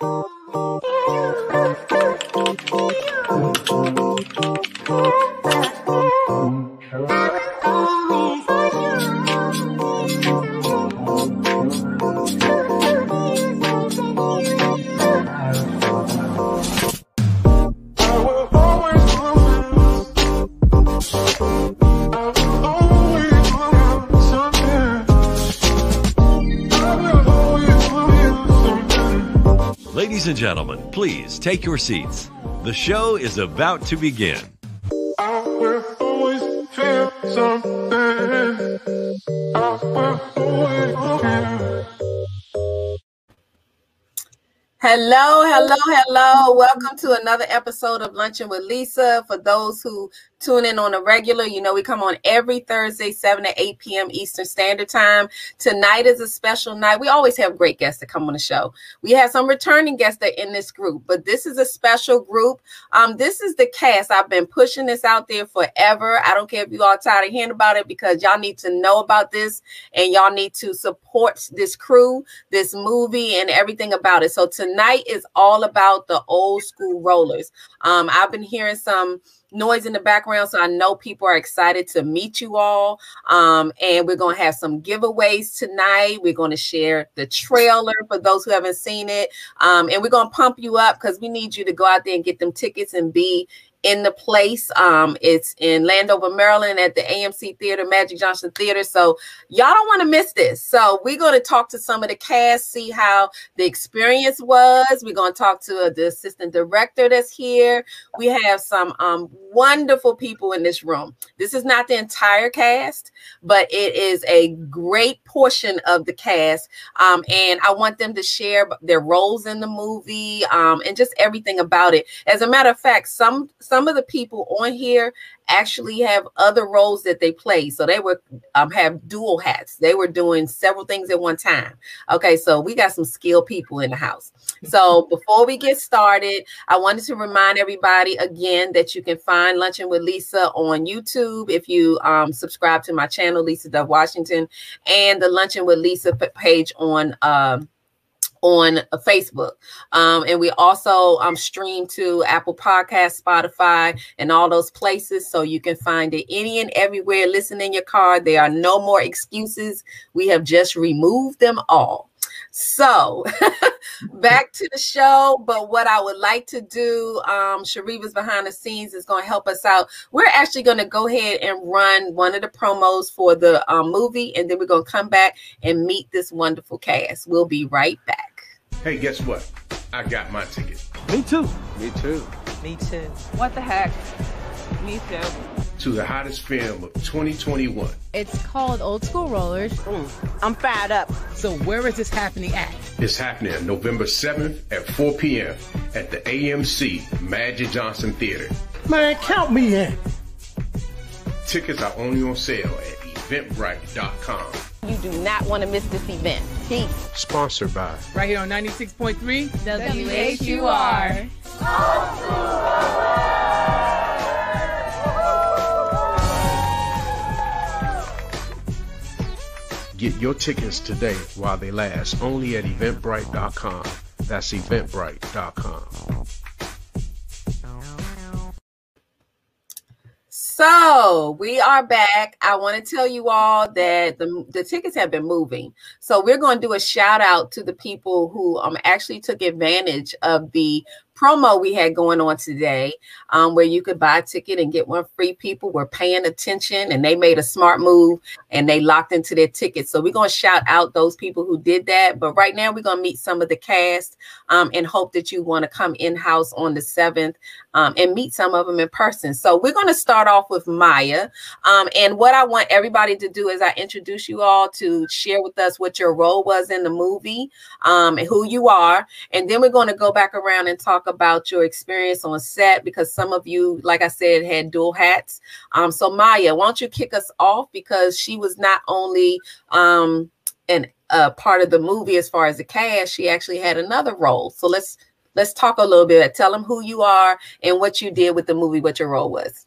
Ladies and gentlemen, please take your seats. The show is about to begin. I will always feel something. I will always feel. Hello, hello, hello. Welcome to another episode of Luncheon with Lisa. For those who tune in on a regular, you know we come on every Thursday, 7 to 8 p.m. Eastern Standard Time. Tonight is a special night. We always have great guests that come on the show. We have some returning guests that are in this group, but this is a special group. Um, this is the cast. I've been pushing this out there forever. I don't care if you all tired of hearing about it because y'all need to know about this and y'all need to support this crew, this movie, and everything about it. So tonight is all about the old school rollers. Um, I've been hearing some noise in the background, so I know people are excited to meet you all. Um, and we're going to have some giveaways tonight. We're going to share the trailer for those who haven't seen it. Um, and we're going to pump you up because we need you to go out there and get them tickets and be in the place. Um, it's in Landover, Maryland at the AMC Theater, Magic Johnson Theater. So y'all don't want to miss this. So we're going to talk to some of the cast, see how the experience was. We're going to talk to the assistant director that's here. We have some um, wonderful people in this room. This is not the entire cast, but it is a great portion of the cast. Um, and I want them to share their roles in the movie um, and just everything about it. As a matter of fact, some some of the people on here actually have other roles that they play. So they were um, have dual hats. They were doing several things at one time. Okay, so we got some skilled people in the house. So before we get started, I wanted to remind everybody again that you can find Luncheon with Lisa on YouTube if you um, subscribe to my channel, Lisa Dove Washington, and the Luncheon with Lisa page on. Um, on Facebook. Um, and we also um, stream to Apple Podcast, Spotify, and all those places. So you can find it any and everywhere. Listen in your car. There are no more excuses. We have just removed them all. So back to the show. But what I would like to do, um, Shariva's behind the scenes is going to help us out. We're actually going to go ahead and run one of the promos for the um, movie, and then we're going to come back and meet this wonderful cast. We'll be right back. Hey, guess what? I got my ticket. Me too. Me too. Me too. What the heck? Me too. To the hottest film of 2021. It's called Old School Rollers. Mm, I'm fired up. So where is this happening at? It's happening November 7th at 4 p.m. at the AMC Magic Johnson Theater. Man, count me in. Tickets are only on sale at eventbrite.com. You do not want to miss this event. Peace. Sponsored by Right here on 96.3. WHUR. Get your tickets today while they last only at eventbrite.com. That's eventbrite.com. So we are back. I want to tell you all that the, the tickets have been moving. So we're going to do a shout out to the people who um actually took advantage of the promo we had going on today, um, where you could buy a ticket and get one free. People were paying attention and they made a smart move and they locked into their tickets. So we're going to shout out those people who did that. But right now, we're going to meet some of the cast um, and hope that you want to come in house on the 7th um, and meet some of them in person. So we're going to start off with Maya. Um, and what I want everybody to do is I introduce you all to share with us what your role was in the movie um, and who you are. And then we're going to go back around and talk about your experience on set because some of you, like I said, had dual hats. Um, so Maya, why don't you kick us off because she was not only um, an uh, part of the movie as far as the cast, she actually had another role. So let's let's talk a little bit. Tell them who you are and what you did with the movie, what your role was.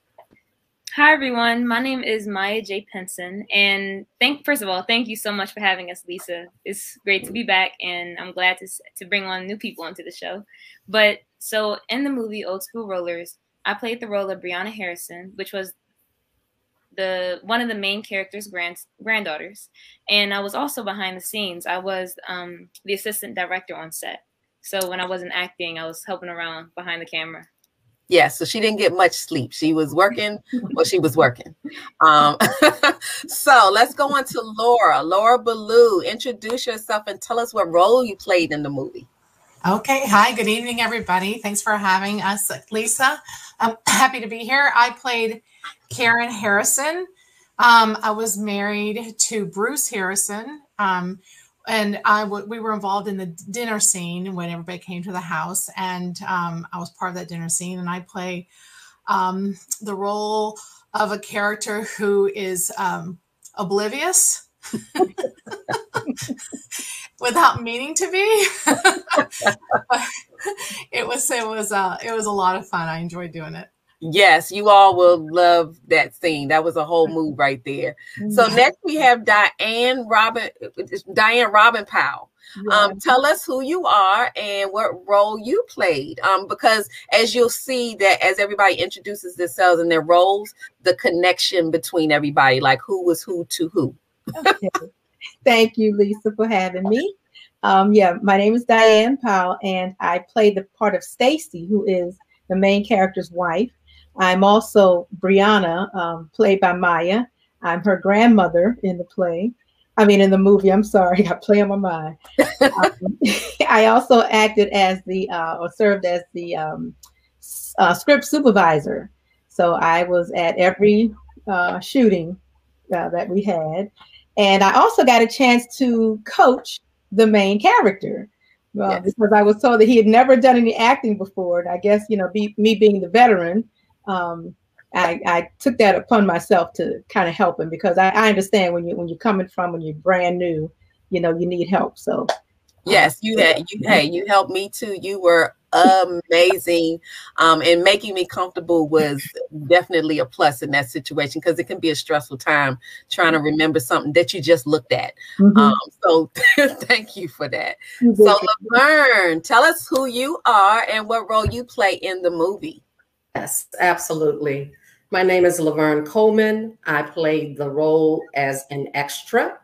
Hi everyone, my name is Maya J. Penson, and thank first of all, thank you so much for having us, Lisa. It's great to be back, and I'm glad to to bring on new people onto the show. But so in the movie Old School Rollers, I played the role of Brianna Harrison, which was the one of the main character's grand granddaughters, and I was also behind the scenes. I was um, the assistant director on set. So when I wasn't acting, I was helping around behind the camera. Yeah, so she didn't get much sleep. She was working, well, she was working. Um, so let's go on to Laura. Laura Ballou, introduce yourself and tell us what role you played in the movie. Okay. Hi. Good evening, everybody. Thanks for having us, Lisa. I'm happy to be here. I played Karen Harrison. Um, I was married to Bruce Harrison. Um, and I we were involved in the dinner scene when everybody came to the house, and um, I was part of that dinner scene. And I play um, the role of a character who is um, oblivious without meaning to be. it was it was uh, it was a lot of fun. I enjoyed doing it. Yes, you all will love that scene. That was a whole move right there. So next we have Diane Robin Diane Robin Powell. Um, tell us who you are and what role you played. Um, because as you'll see that as everybody introduces themselves and their roles, the connection between everybody, like who was who to who. okay. Thank you, Lisa, for having me. Um, yeah, my name is Diane Powell, and I play the part of Stacy, who is the main character's wife. I'm also Brianna, um, played by Maya. I'm her grandmother in the play. I mean, in the movie. I'm sorry, I play on my mind. um, I also acted as the uh, or served as the um, uh, script supervisor. So I was at every uh, shooting uh, that we had, and I also got a chance to coach the main character. Yes. Because I was told that he had never done any acting before, and I guess you know, be, me being the veteran, um, I, I, took that upon myself to kind of help him because I, I, understand when you when you're coming from when you're brand new, you know, you need help. So yes, you had you hey, you helped me too. You were amazing. Um, and making me comfortable was definitely a plus in that situation because it can be a stressful time trying to remember something that you just looked at. Mm-hmm. Um, so thank you for that. Mm-hmm. So Laverne, tell us who you are and what role you play in the movie. Yes, absolutely. My name is Laverne Coleman. I played the role as an extra,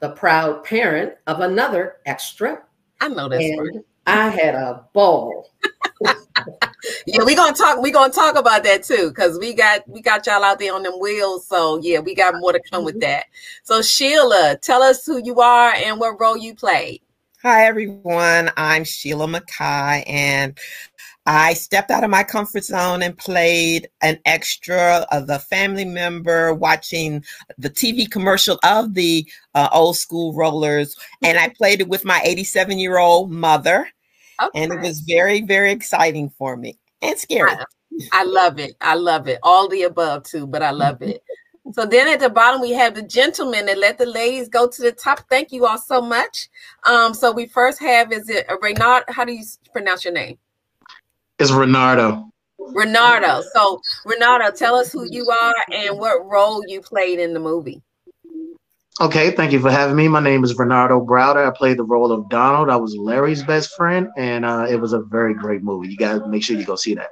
the proud parent of another extra. I know this and I had a ball. yeah, we're gonna talk. We're gonna talk about that too, because we got we got y'all out there on them wheels. So yeah, we got more to come with mm-hmm. that. So Sheila, tell us who you are and what role you played. Hi everyone, I'm Sheila Mackay, and I stepped out of my comfort zone and played an extra of the family member watching the TV commercial of the uh, old school rollers. And I played it with my 87 year old mother. Okay. And it was very, very exciting for me and scary. I, I love it. I love it. All the above, too, but I love it. So then at the bottom we have the gentlemen and let the ladies go to the top. Thank you all so much. Um, so we first have is it Reynard? How do you pronounce your name? It's Renardo. Renardo. So, Renardo, tell us who you are and what role you played in the movie. Okay, thank you for having me. My name is Renardo Browder. I played the role of Donald. I was Larry's best friend, and uh, it was a very great movie. You guys make sure you go see that.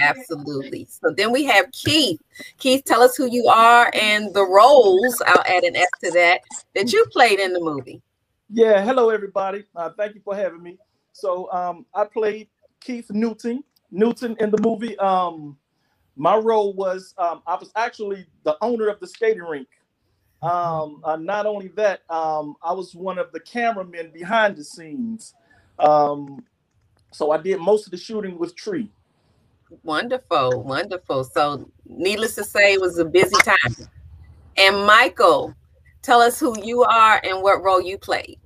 Absolutely. So then we have Keith. Keith, tell us who you are and the roles, I'll add an S to that, that you played in the movie. Yeah, hello, everybody. Uh, thank you for having me. So um, I played Keith Newton. Newton in the movie. Um, my role was um, I was actually the owner of the skating rink. Um, uh, not only that, um, I was one of the cameramen behind the scenes. Um, so I did most of the shooting with Tree. Wonderful, wonderful. So, needless to say, it was a busy time. And Michael, tell us who you are and what role you played.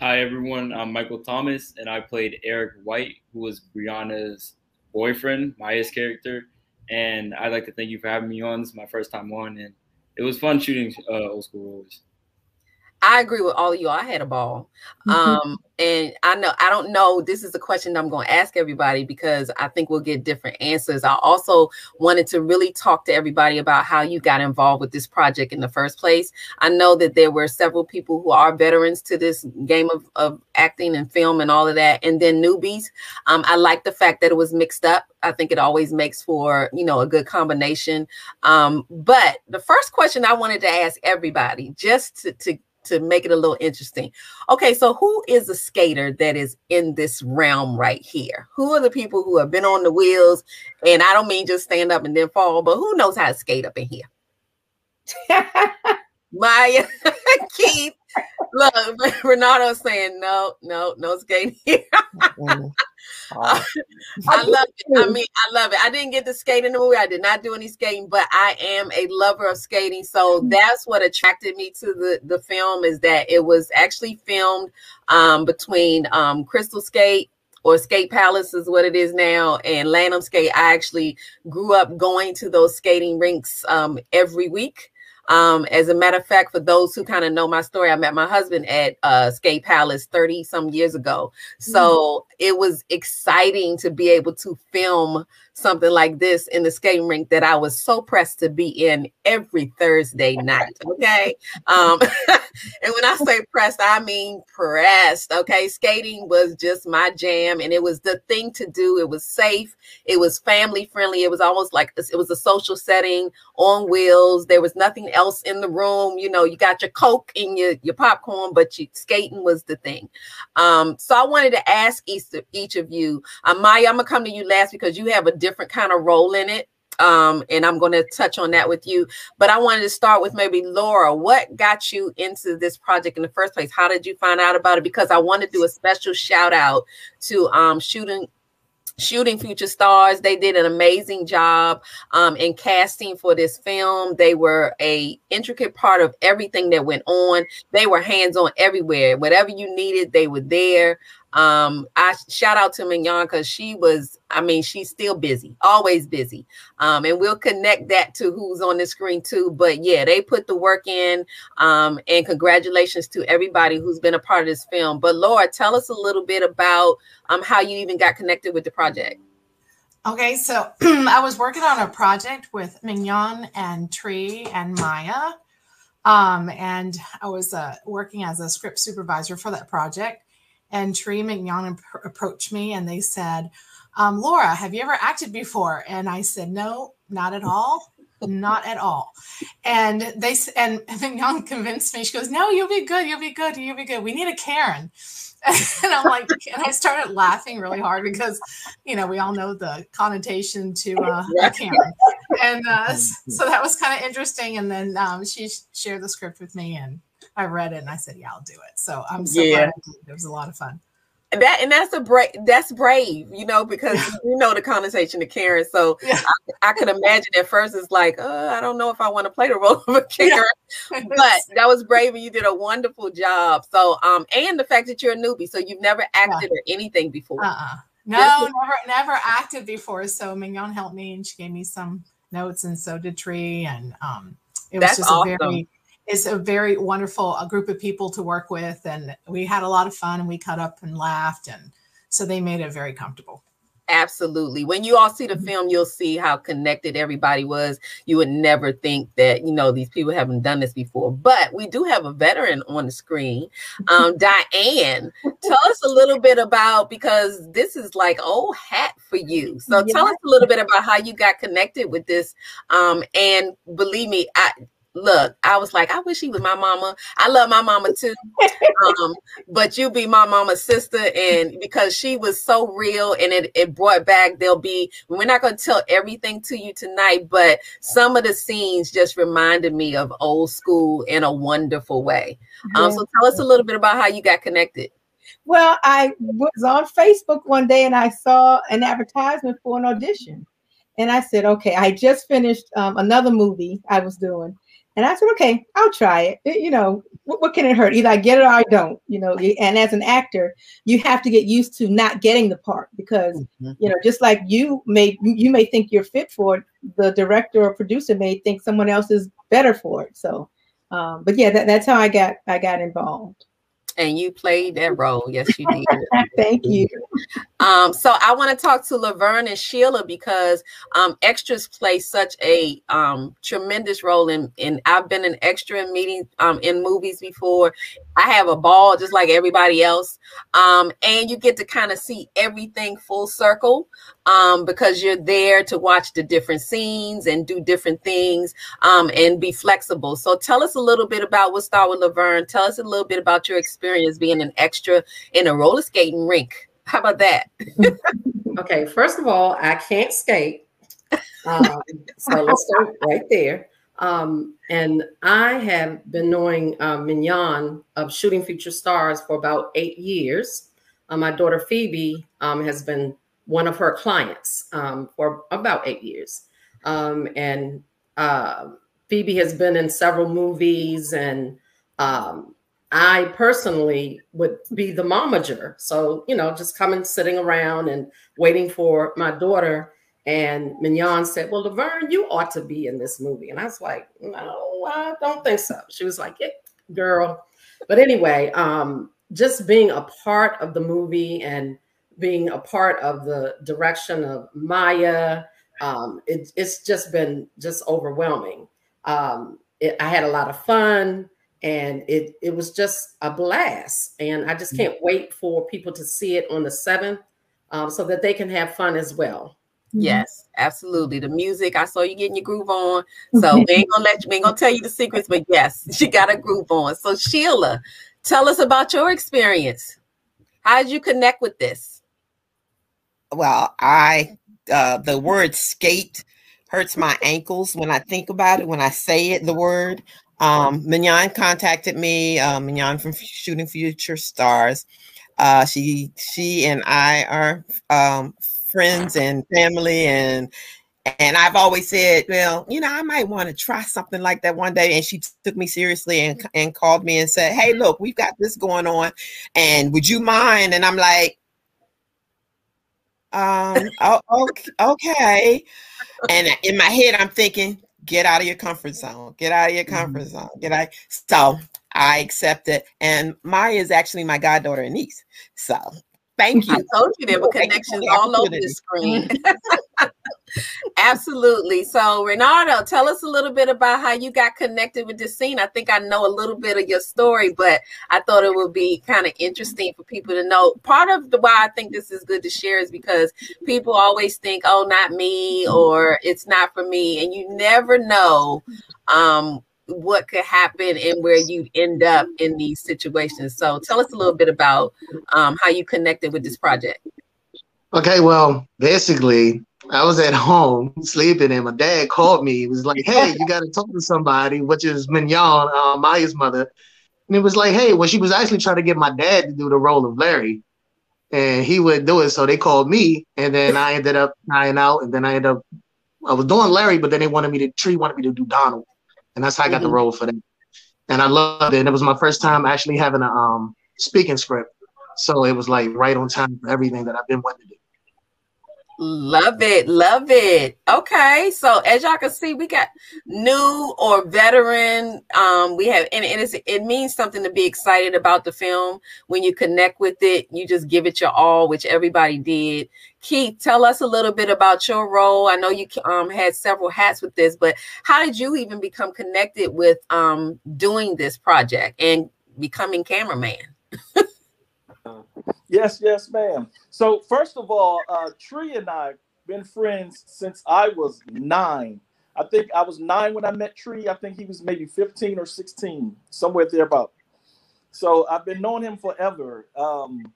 Hi, everyone. I'm Michael Thomas, and I played Eric White, who was Brianna's boyfriend, Maya's character. And I'd like to thank you for having me on. This is my first time on, and it was fun shooting uh, Old School Rollers. I agree with all of you. I had a ball. Mm-hmm. Um, and I know I don't know. This is a question I'm going to ask everybody because I think we'll get different answers. I also wanted to really talk to everybody about how you got involved with this project in the first place. I know that there were several people who are veterans to this game of, of acting and film and all of that, and then newbies. Um, I like the fact that it was mixed up. I think it always makes for you know a good combination. Um, but the first question I wanted to ask everybody, just to, to to make it a little interesting. Okay, so who is a skater that is in this realm right here? Who are the people who have been on the wheels? And I don't mean just stand up and then fall, but who knows how to skate up in here? Maya, Keith, look, Renardo saying no, no, no skating here. Uh, I love it. I mean, I love it. I didn't get to skate in the movie. I did not do any skating, but I am a lover of skating. So mm. that's what attracted me to the the film is that it was actually filmed um, between um, Crystal Skate or Skate Palace is what it is now, and Lanham Skate. I actually grew up going to those skating rinks um, every week. Um, as a matter of fact, for those who kind of know my story, I met my husband at uh, Skate Palace 30 some years ago. So mm-hmm. It was exciting to be able to film something like this in the skating rink that I was so pressed to be in every Thursday night. Okay. Um, and when I say pressed, I mean pressed. Okay. Skating was just my jam and it was the thing to do. It was safe. It was family friendly. It was almost like it was a social setting on wheels. There was nothing else in the room. You know, you got your Coke and your, your popcorn, but you, skating was the thing. Um, so I wanted to ask each, each of you, uh, Maya, I'm to come to you last because you have a different kind of role in it. Um, and I'm going to touch on that with you. But I wanted to start with maybe Laura. What got you into this project in the first place? How did you find out about it? Because I want to do a special shout out to um, shooting shooting future stars they did an amazing job um, in casting for this film they were a intricate part of everything that went on they were hands on everywhere whatever you needed they were there um, I shout out to Mignon because she was, I mean, she's still busy, always busy. Um, and we'll connect that to who's on the screen too. But yeah, they put the work in. Um, and congratulations to everybody who's been a part of this film. But Laura, tell us a little bit about um how you even got connected with the project. Okay, so I was working on a project with Mignon and Tree and Maya. Um, and I was uh, working as a script supervisor for that project and Tree McMahon approached me and they said, um, Laura, have you ever acted before? And I said, no, not at all. not at all. And they and McMahon convinced me. She goes, no, you'll be good. You'll be good. You'll be good. We need a Karen. and I'm like, and I started laughing really hard because, you know, we all know the connotation to uh, a Karen. And uh, so that was kind of interesting. And then um, she shared the script with me and I read it and I said, yeah, I'll do it. So I'm so yeah. glad it was a lot of fun. And that and that's a brave that's brave, you know, because you know the connotation of Karen. So yeah. I, I, could imagine at first it's like, uh, I don't know if I want to play the role of a Karen, yeah. but that was brave and you did a wonderful job. So um, and the fact that you're a newbie, so you've never acted yeah. or anything before. Uh-uh. No, never never acted before. So Mignon helped me and she gave me some notes, and so did Tree, and um, it was that's just awesome. a very is a very wonderful a group of people to work with and we had a lot of fun and we cut up and laughed and so they made it very comfortable. Absolutely. When you all see the mm-hmm. film you'll see how connected everybody was. You would never think that you know these people haven't done this before but we do have a veteran on the screen um, diane. Tell us a little bit about because this is like old hat for you. So yeah. tell us a little bit about how you got connected with this um, and believe me i look, I was like, I wish he was my mama. I love my mama too. um, but you be my mama's sister. And because she was so real and it, it brought back, there'll be, we're not going to tell everything to you tonight, but some of the scenes just reminded me of old school in a wonderful way. Um, so tell us a little bit about how you got connected. Well, I was on Facebook one day and I saw an advertisement for an audition. And I said, okay, I just finished um, another movie I was doing. And I said, okay, I'll try it. it you know, what, what, can it hurt? Either I get it or I don't, you know. And as an actor, you have to get used to not getting the part because, mm-hmm. you know, just like you may you may think you're fit for it, the director or producer may think someone else is better for it. So um, but yeah, that, that's how I got I got involved. And you played that role, yes, you did. Thank you. Um, so I want to talk to Laverne and Sheila because um, extras play such a um, tremendous role in. In I've been an extra in meetings um, in movies before. I have a ball just like everybody else, um, and you get to kind of see everything full circle um, because you're there to watch the different scenes and do different things um, and be flexible. So tell us a little bit about. We'll start with Laverne. Tell us a little bit about your experience being an extra in a roller skating rink. How about that? okay, first of all, I can't skate. Um, so let's start right there. Um, and I have been knowing uh, Mignon of Shooting Future Stars for about eight years. Uh, my daughter Phoebe um, has been one of her clients um, for about eight years. Um, and uh, Phoebe has been in several movies, and um, I personally would be the momager. So, you know, just coming, sitting around and waiting for my daughter. And Mignon said, Well, Laverne, you ought to be in this movie. And I was like, No, I don't think so. She was like, Yeah, girl. But anyway, um, just being a part of the movie and being a part of the direction of Maya, um, it, it's just been just overwhelming. Um, it, I had a lot of fun and it it was just a blast and i just can't wait for people to see it on the 7th um, so that they can have fun as well Yes, absolutely. The music, I saw you getting your groove on. So we ain't gonna let you, we ain't gonna tell you the secrets, but yes, she got a groove on. So Sheila, tell us about your experience. How did you connect with this? Well, I uh the word skate hurts my ankles when I think about it, when I say it, the word. Um, Mignon contacted me, uh, Mignon from Shooting Future Stars. Uh, she she and I are um, friends and family, and and I've always said, well, you know, I might want to try something like that one day. And she took me seriously and and called me and said, hey, look, we've got this going on, and would you mind? And I'm like, um, oh, okay, okay. And in my head, I'm thinking, get out of your comfort zone. Get out of your comfort mm-hmm. zone. Get out. So I accept it. And Maya is actually my goddaughter and niece. So thank you. I told you there were connections all over the screen. Absolutely. So, Renardo, tell us a little bit about how you got connected with this scene. I think I know a little bit of your story, but I thought it would be kind of interesting for people to know. Part of the why I think this is good to share is because people always think, "Oh, not me," or "It's not for me," and you never know um, what could happen and where you end up in these situations. So, tell us a little bit about um, how you connected with this project. Okay, well, basically, I was at home sleeping, and my dad called me. He was like, "Hey, you got to talk to somebody," which is Mignon, uh, Maya's mother. And it was like, "Hey, well, she was actually trying to get my dad to do the role of Larry, and he would do it. So they called me, and then I ended up trying out, and then I ended up I was doing Larry, but then they wanted me to Tree wanted me to do Donald, and that's how I got mm-hmm. the role for them. And I loved it. And it was my first time actually having a um, speaking script, so it was like right on time for everything that I've been wanting to do. Love it, love it. Okay, so as y'all can see, we got new or veteran. Um, we have, and, and it means something to be excited about the film. When you connect with it, you just give it your all, which everybody did. Keith, tell us a little bit about your role. I know you um, had several hats with this, but how did you even become connected with um, doing this project and becoming cameraman? Yes, yes, ma'am. So first of all, uh, Tree and I been friends since I was nine. I think I was nine when I met Tree. I think he was maybe 15 or 16, somewhere there about. So I've been knowing him forever. Um,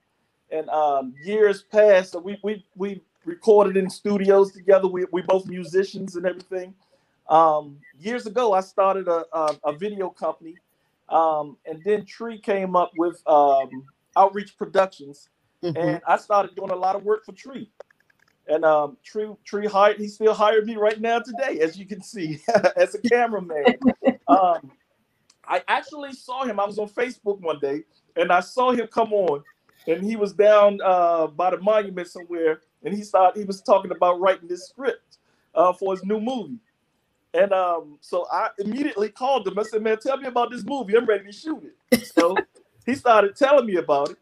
and um, years past, we we we recorded in studios together. We we both musicians and everything. Um, years ago, I started a a, a video company, um, and then Tree came up with um, Outreach Productions, mm-hmm. and I started doing a lot of work for Tree. And um, Tree Tree hired he still hired me right now today, as you can see, as a cameraman. um, I actually saw him. I was on Facebook one day, and I saw him come on, and he was down uh, by the monument somewhere, and he started. He was talking about writing this script uh, for his new movie, And um, so I immediately called him. I said, "Man, tell me about this movie. I'm ready to shoot it." So he started telling me about it,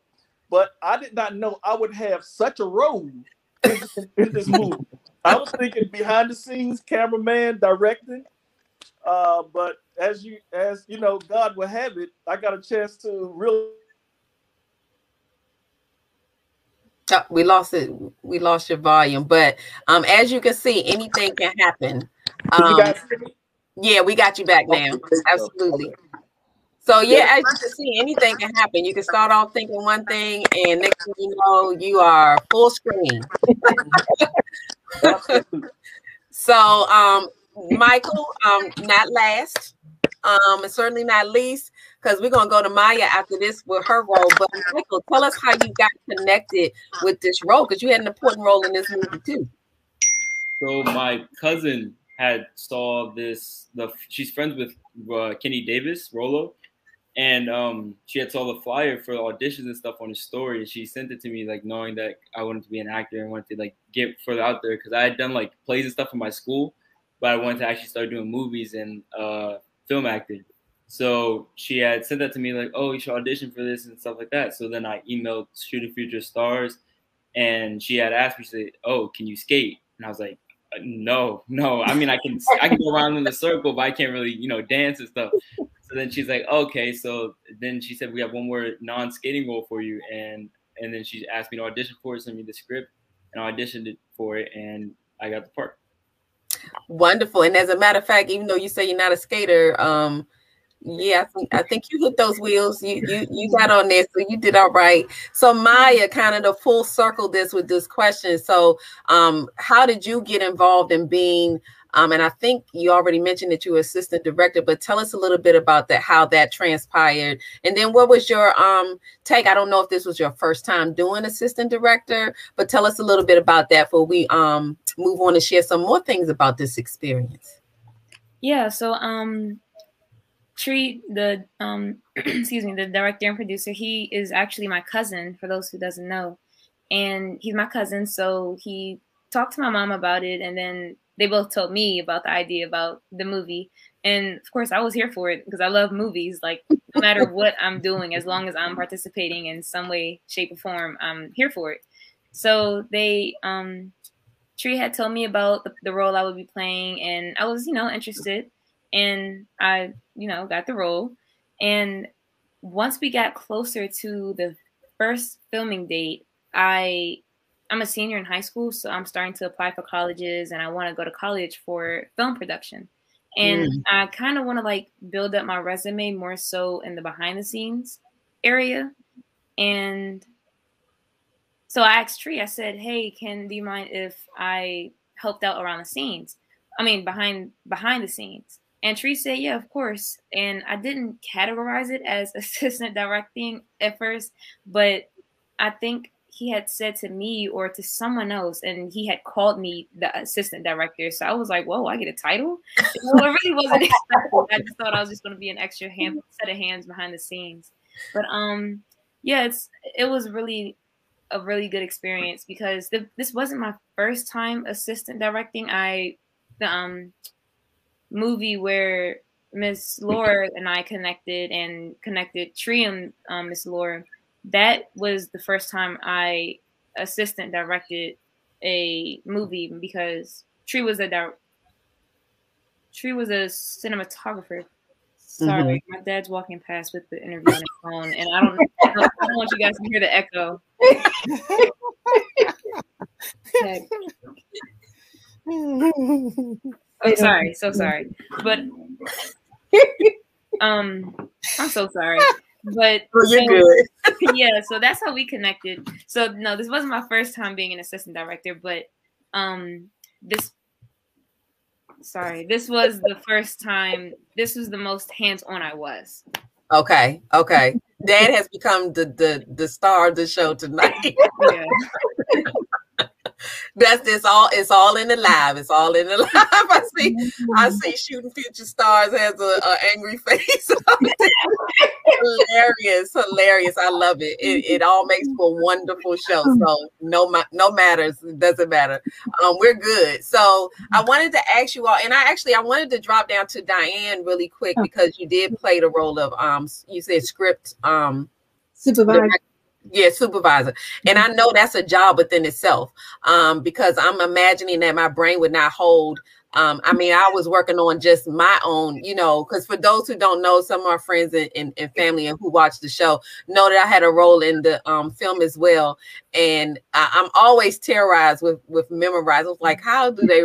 but I did not know I would have such a role in, in this movie. I was thinking behind the scenes, cameraman, directing. Uh, but as you as you know, God will have it. I got a chance to really Oh, we lost it. We lost your volume, but um, as you can see, anything can happen. Um, yeah, we got you back now. Absolutely. So yeah, as you can see, anything can happen. You can start off thinking one thing, and next thing you know, you are full screen. so, um, Michael, um, not last, um, and certainly not least, because we're gonna go to Maya after this with her role. But Michael, tell us how you got connected with this role, because you had an important role in this movie too. So my cousin had saw this. The she's friends with uh, Kenny Davis, Rolo, and um, she had saw the flyer for the auditions and stuff on his story. And she sent it to me, like knowing that I wanted to be an actor and wanted to like get further out there because I had done like plays and stuff in my school, but I wanted to actually start doing movies and uh, film acting. So she had sent that to me, like, oh, you should audition for this and stuff like that. So then I emailed Shooting Future Stars, and she had asked me, she said, oh, can you skate? And I was like, no, no. I mean, I can I can go around in the circle, but I can't really, you know, dance and stuff. So then she's like, okay. So then she said, we have one more non-skating role for you, and and then she asked me to audition for it, send me the script, and I auditioned it for it, and I got the part. Wonderful. And as a matter of fact, even though you say you're not a skater, um, yeah, I think, I think you hit those wheels. You you you got on there, so you did all right. So Maya, kind of the full circle this with this question. So, um, how did you get involved in being? Um, and I think you already mentioned that you were assistant director, but tell us a little bit about that, how that transpired, and then what was your um take? I don't know if this was your first time doing assistant director, but tell us a little bit about that before we um move on to share some more things about this experience. Yeah. So um Tree, the um, excuse me, the director and producer, he is actually my cousin. For those who doesn't know, and he's my cousin, so he talked to my mom about it, and then they both told me about the idea about the movie. And of course, I was here for it because I love movies. Like no matter what I'm doing, as long as I'm participating in some way, shape, or form, I'm here for it. So they um, Tree had told me about the, the role I would be playing, and I was, you know, interested and I, you know, got the role. And once we got closer to the first filming date, I I'm a senior in high school, so I'm starting to apply for colleges and I want to go to college for film production. And mm. I kind of want to like build up my resume more so in the behind the scenes area. And so I asked Tree, I said, Hey, can do you mind if I helped out around the scenes? I mean behind behind the scenes. And Tree said, yeah, of course. And I didn't categorize it as assistant directing at first, but I think he had said to me or to someone else, and he had called me the assistant director. So I was like, whoa, I get a title? well, it really wasn't expected. I just thought I was just going to be an extra hand, set of hands behind the scenes. But um, yeah, it's it was really a really good experience because the, this wasn't my first time assistant directing. I the um movie where Miss Laura and I connected and connected Tree and um, Miss Laura, that was the first time I assistant directed a movie because Tree was a di- Tree was a cinematographer. Sorry, mm-hmm. my dad's walking past with the interview on his phone, and I don't, I don't, I don't want you guys to hear the echo. I'm sorry, so sorry. But um I'm so sorry. But oh, you're so, good. yeah, so that's how we connected. So no, this wasn't my first time being an assistant director, but um this sorry, this was the first time this was the most hands-on I was. Okay, okay. Dad has become the the the star of the show tonight. yeah. That's this all. It's all in the live. It's all in the live. I see. I see. Shooting future stars has a, a angry face. hilarious, hilarious. I love it. it. It all makes for a wonderful show. So no, no matters. It doesn't matter. Um, we're good. So I wanted to ask you all, and I actually I wanted to drop down to Diane really quick because you did play the role of um. You said script um supervisor yeah supervisor. And i know that's a job within itself um because i'm imagining that my brain would not hold um i mean i was working on just my own you know because for those who don't know some of our friends and, and, and, family and who watch the show know that i had a role in the um film as well. And I, am always terrorized with with memorizing. Like how do they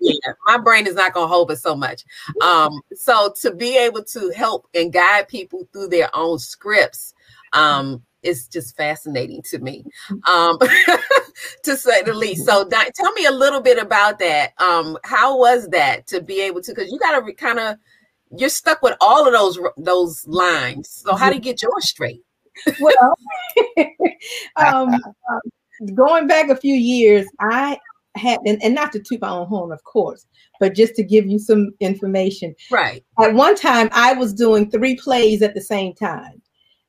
yeah, my brain is not going to hold it so much. Um so to be able to help and guide people through their own scripts um is just fascinating to me, um, to say the least. So, Di- tell me a little bit about that. Um, how was that to be able to? Because you got to re- kind of you're stuck with all of those those lines. So, how do you get yours straight? well, um, um, going back a few years, I had, and, and not to toot my own horn, of course, but just to give you some information. Right. At one time, I was doing three plays at the same time.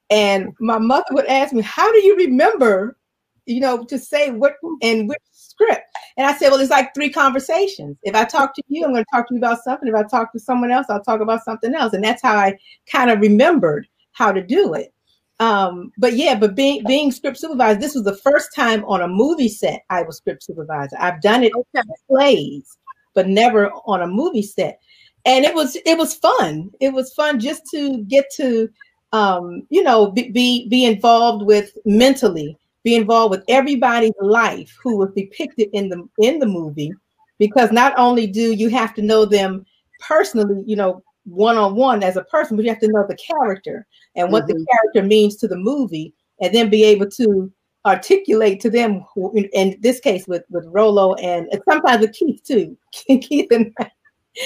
And my mother would ask me, How do you remember, you know, to say what and which script? And I said, Well, it's like three conversations. If I talk to you, I'm going to talk to you about something. If I talk to someone else, I'll talk about something else. And that's how I kind of remembered how to do it. Um, but yeah, but being being script supervisor, this was the first time on a movie set I was script supervisor. I've done it okay. plays, but never on a movie set. And it was it was fun. It was fun just to get to um, you know, be, be, be involved with mentally, be involved with everybody's life who was depicted in the in the movie, because not only do you have to know them personally, you know, one on one as a person, but you have to know the character and what mm-hmm. the character means to the movie, and then be able to articulate to them. Who, in this case, with with Rolo and, and sometimes with Keith too, Keith and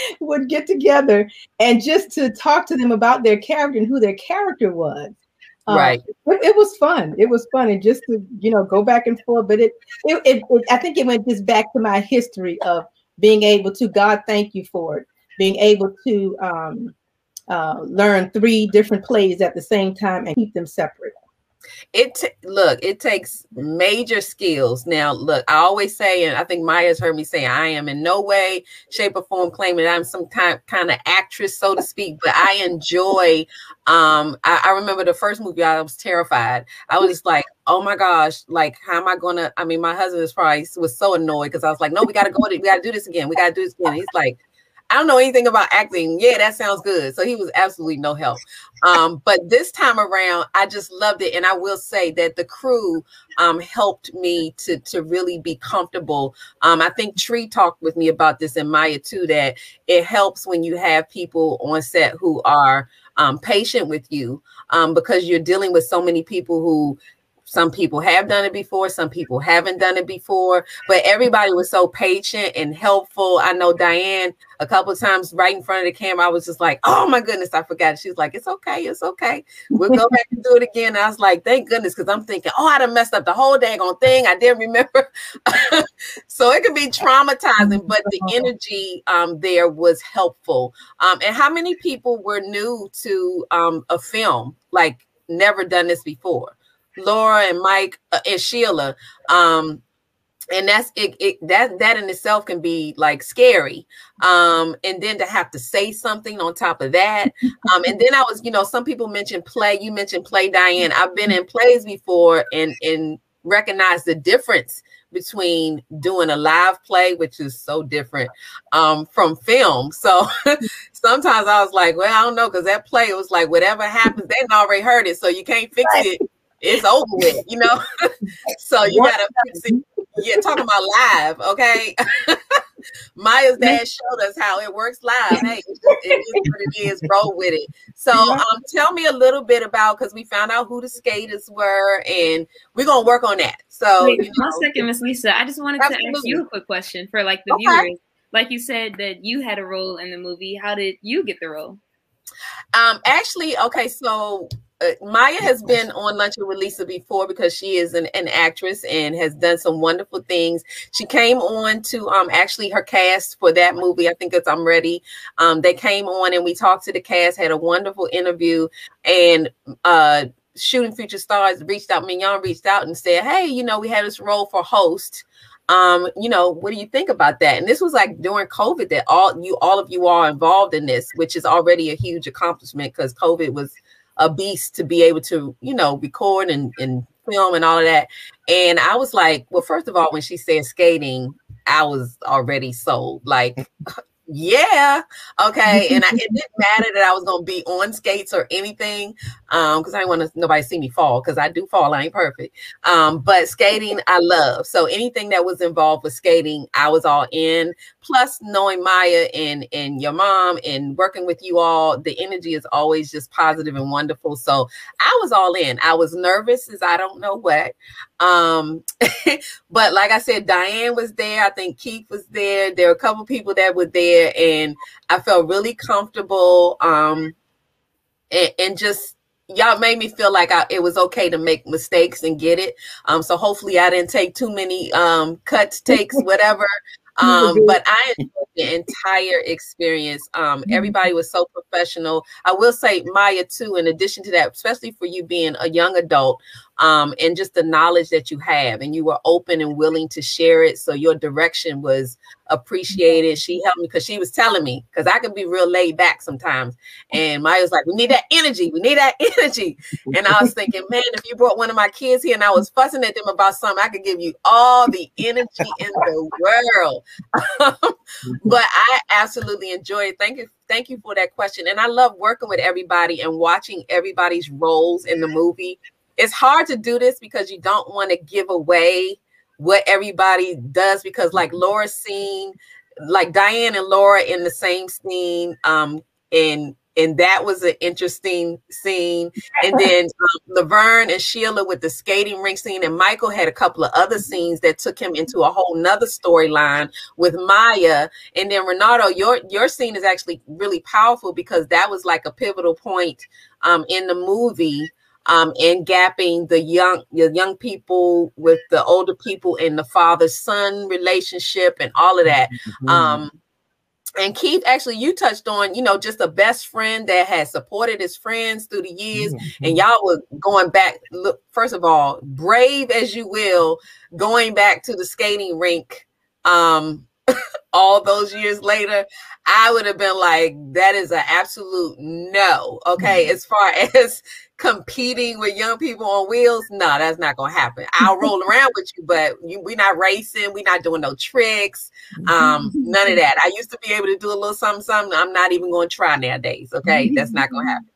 would get together and just to talk to them about their character and who their character was. Um, right. It, it, was fun. It was fun, and just to you know go back and forth. But it, it, it, it, I think it went just back to my history of being able to. God, thank you for it. Being able to um, uh, learn three different plays at the same time and keep them separate it look it takes major skills. Now look i always say and i think maya's heard me say i am in no way shape or form claiming i'm some kind, kind of actress so to speak but i enjoy um I, I remember the first movie i was terrified. I was just like oh my gosh like how am i gonna i mean my husband was probably was so annoyed because i was like no we gotta go we gotta do this again we gotta do this again. He's like I don't know anything about acting. Yeah, that sounds good. So he was absolutely no help. Um, but this time around, I just loved it. And I will say that the crew um, helped me to, to really be comfortable. Um, I think Tree talked with me about this and Maya too, that it helps when you have people on set who are um, patient with you um, because you're dealing with so many people who some people have done it before, some people haven't done it before, but everybody was so patient and helpful. I know Diane a couple times right in front of the camera, I was just like, oh my goodness, I forgot. She's like, it's okay, it's okay. We'll go back and do it again. And I was like, thank goodness, because I'm thinking, oh, I'd have messed up the whole dang on thing. I didn't remember. so it could be traumatizing, but the energy um, there was helpful. Um, and how many people were new to um, a film, like never done this before? Laura and Mike uh, and Sheila. Um, and that's it, it that that in itself can be like scary. Um and then to have to say something on top of that. Um and then i was you know some people mentioned play. You mentioned play diane. I've been in plays before and and recognize the difference between doing a live play which is so different um from film. So sometimes i was like well i don't know because that play was like whatever happens they already heard it so you can't fix it it's over with, you know. so you gotta fix it. Yeah, talking about live, okay. Maya's dad showed us how it works live. Hey, it is what it is. Roll with it. So, um, tell me a little bit about because we found out who the skaters were, and we're gonna work on that. So, Wait, you know, one second, Miss Lisa. I just wanted absolutely. to ask you a quick question for like the okay. viewers. Like you said that you had a role in the movie. How did you get the role? Um, actually, okay, so Maya has been on Luncheon with Lisa before because she is an, an actress and has done some wonderful things. She came on to um actually her cast for that movie. I think it's I'm Ready. Um, they came on and we talked to the cast, had a wonderful interview, and uh Shooting Future Stars reached out, Mignon reached out and said, Hey, you know, we had this role for host um you know what do you think about that and this was like during covid that all you all of you are involved in this which is already a huge accomplishment because covid was a beast to be able to you know record and, and film and all of that. And i was like well first of all when she said skating i was already sold. Like yeah. Okay. And I, it didn't matter that i was gonna be on skates or anything um because i didn't want to nobody see me fall because i do fall i ain't perfect. Um but skating i love. So anything that was involved with skating i was all in. Plus knowing maya and and your mom and working with you all the energy is always just positive and wonderful. So i was all in. I was nervous as i don't know what. Um but like i said diane was there. I think keith was there. There were a couple people that were there there and I felt really comfortable. Um, and, and just y'all made me feel like I, it was okay to make mistakes and get it. Um, so hopefully I didn't take too many um, cuts, takes, whatever. Um, but I enjoyed the entire experience. Um, Mm-hmm. everybody was so professional. I will say Maya too, in addition to that, especially for you being a young adult, um, and just the knowledge that you have, and you were open and willing to share it. So your direction was appreciated. She helped me because she was telling me because I can be real laid back sometimes. And Maya was like, "We need that energy. We need that energy." And I was thinking, man, if you brought one of my kids here and I was fussing at them about something, I could give you all the energy in the world. but I absolutely enjoy it. Thank you. Thank you for that question. And I love working with everybody and watching everybody's roles in the movie. It's hard to do this because you don't want to give away what everybody does because like Laura's scene, like Diane and Laura in the same scene, um, and and that was an interesting scene. And then um, Laverne and Sheila with the skating rink scene, and Michael had a couple of other scenes that took him into a whole nother storyline with Maya. And then Renardo, your your scene is actually really powerful because that was like a pivotal point um, in the movie um, and gapping the young the young people with the older people and the father son relationship and all of that. Um, and Keith, actually, you touched on, you know, just a best friend that has supported his friends through the years, and y'all were going back. Look, first of all, brave as you will, going back to the skating rink. Um, all those years later, I would have been like, that is an absolute no. Okay. As far as competing with young people on wheels, no, that's not gonna happen. I'll roll around with you, but you, we're not racing, we're not doing no tricks, um, none of that. I used to be able to do a little something, something. I'm not even gonna try nowadays. Okay, that's not gonna happen.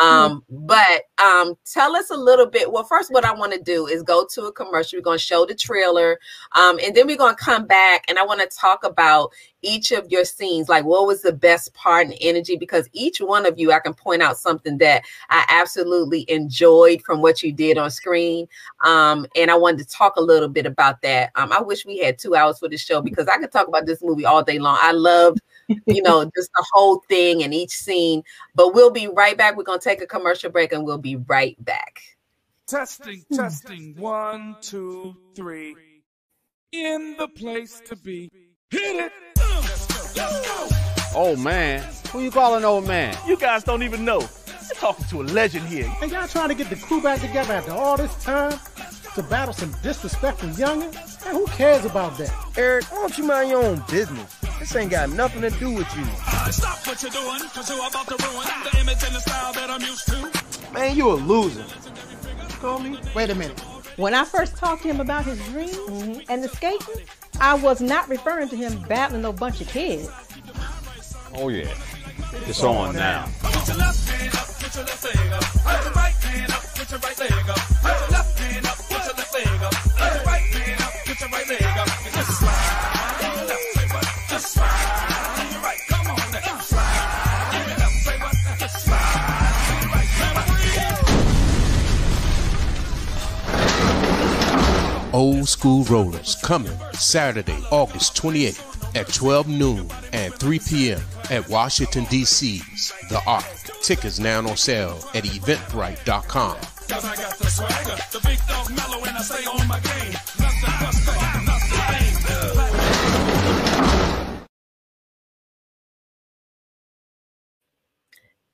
Um, but um, tell us a little bit. Well, first, what I want to do is go to a commercial. We're going to show the trailer, um, and then we're going to come back and I want to talk about each of your scenes. Like, what was the best part and energy? Because each one of you, I can point out something that I absolutely enjoyed from what you did on screen. Um, and I wanted to talk a little bit about that. Um, I wish we had two hours for this show because I could talk about this movie all day long. I loved you know, just the whole thing and each scene. But we'll be right back. We're going to take a commercial break and we'll be right back. Testing, testing. One, two, three. In the place to be. Hit it. Old man? Who you calling old man? You guys don't even know. You're talking to a legend here. And y'all trying to get the crew back together after all this time to battle some disrespectful youngin'? And who cares about that? Eric, why don't you mind your own business? This ain't got nothing to do with you. Stop what you're doing, cause you're about to ruin the image and the style that I'm used to. Man, you a loser. Call me? Wait a minute. When I first talked to him about his dreams mm-hmm. and the skating, I was not referring to him battling a bunch of kids. Oh, yeah. It's on now. Put Old School Rollers coming Saturday, August 28th at 12 noon and 3 p.m. at Washington, D.C.'s The Ark. Tickets now on sale at eventbrite.com.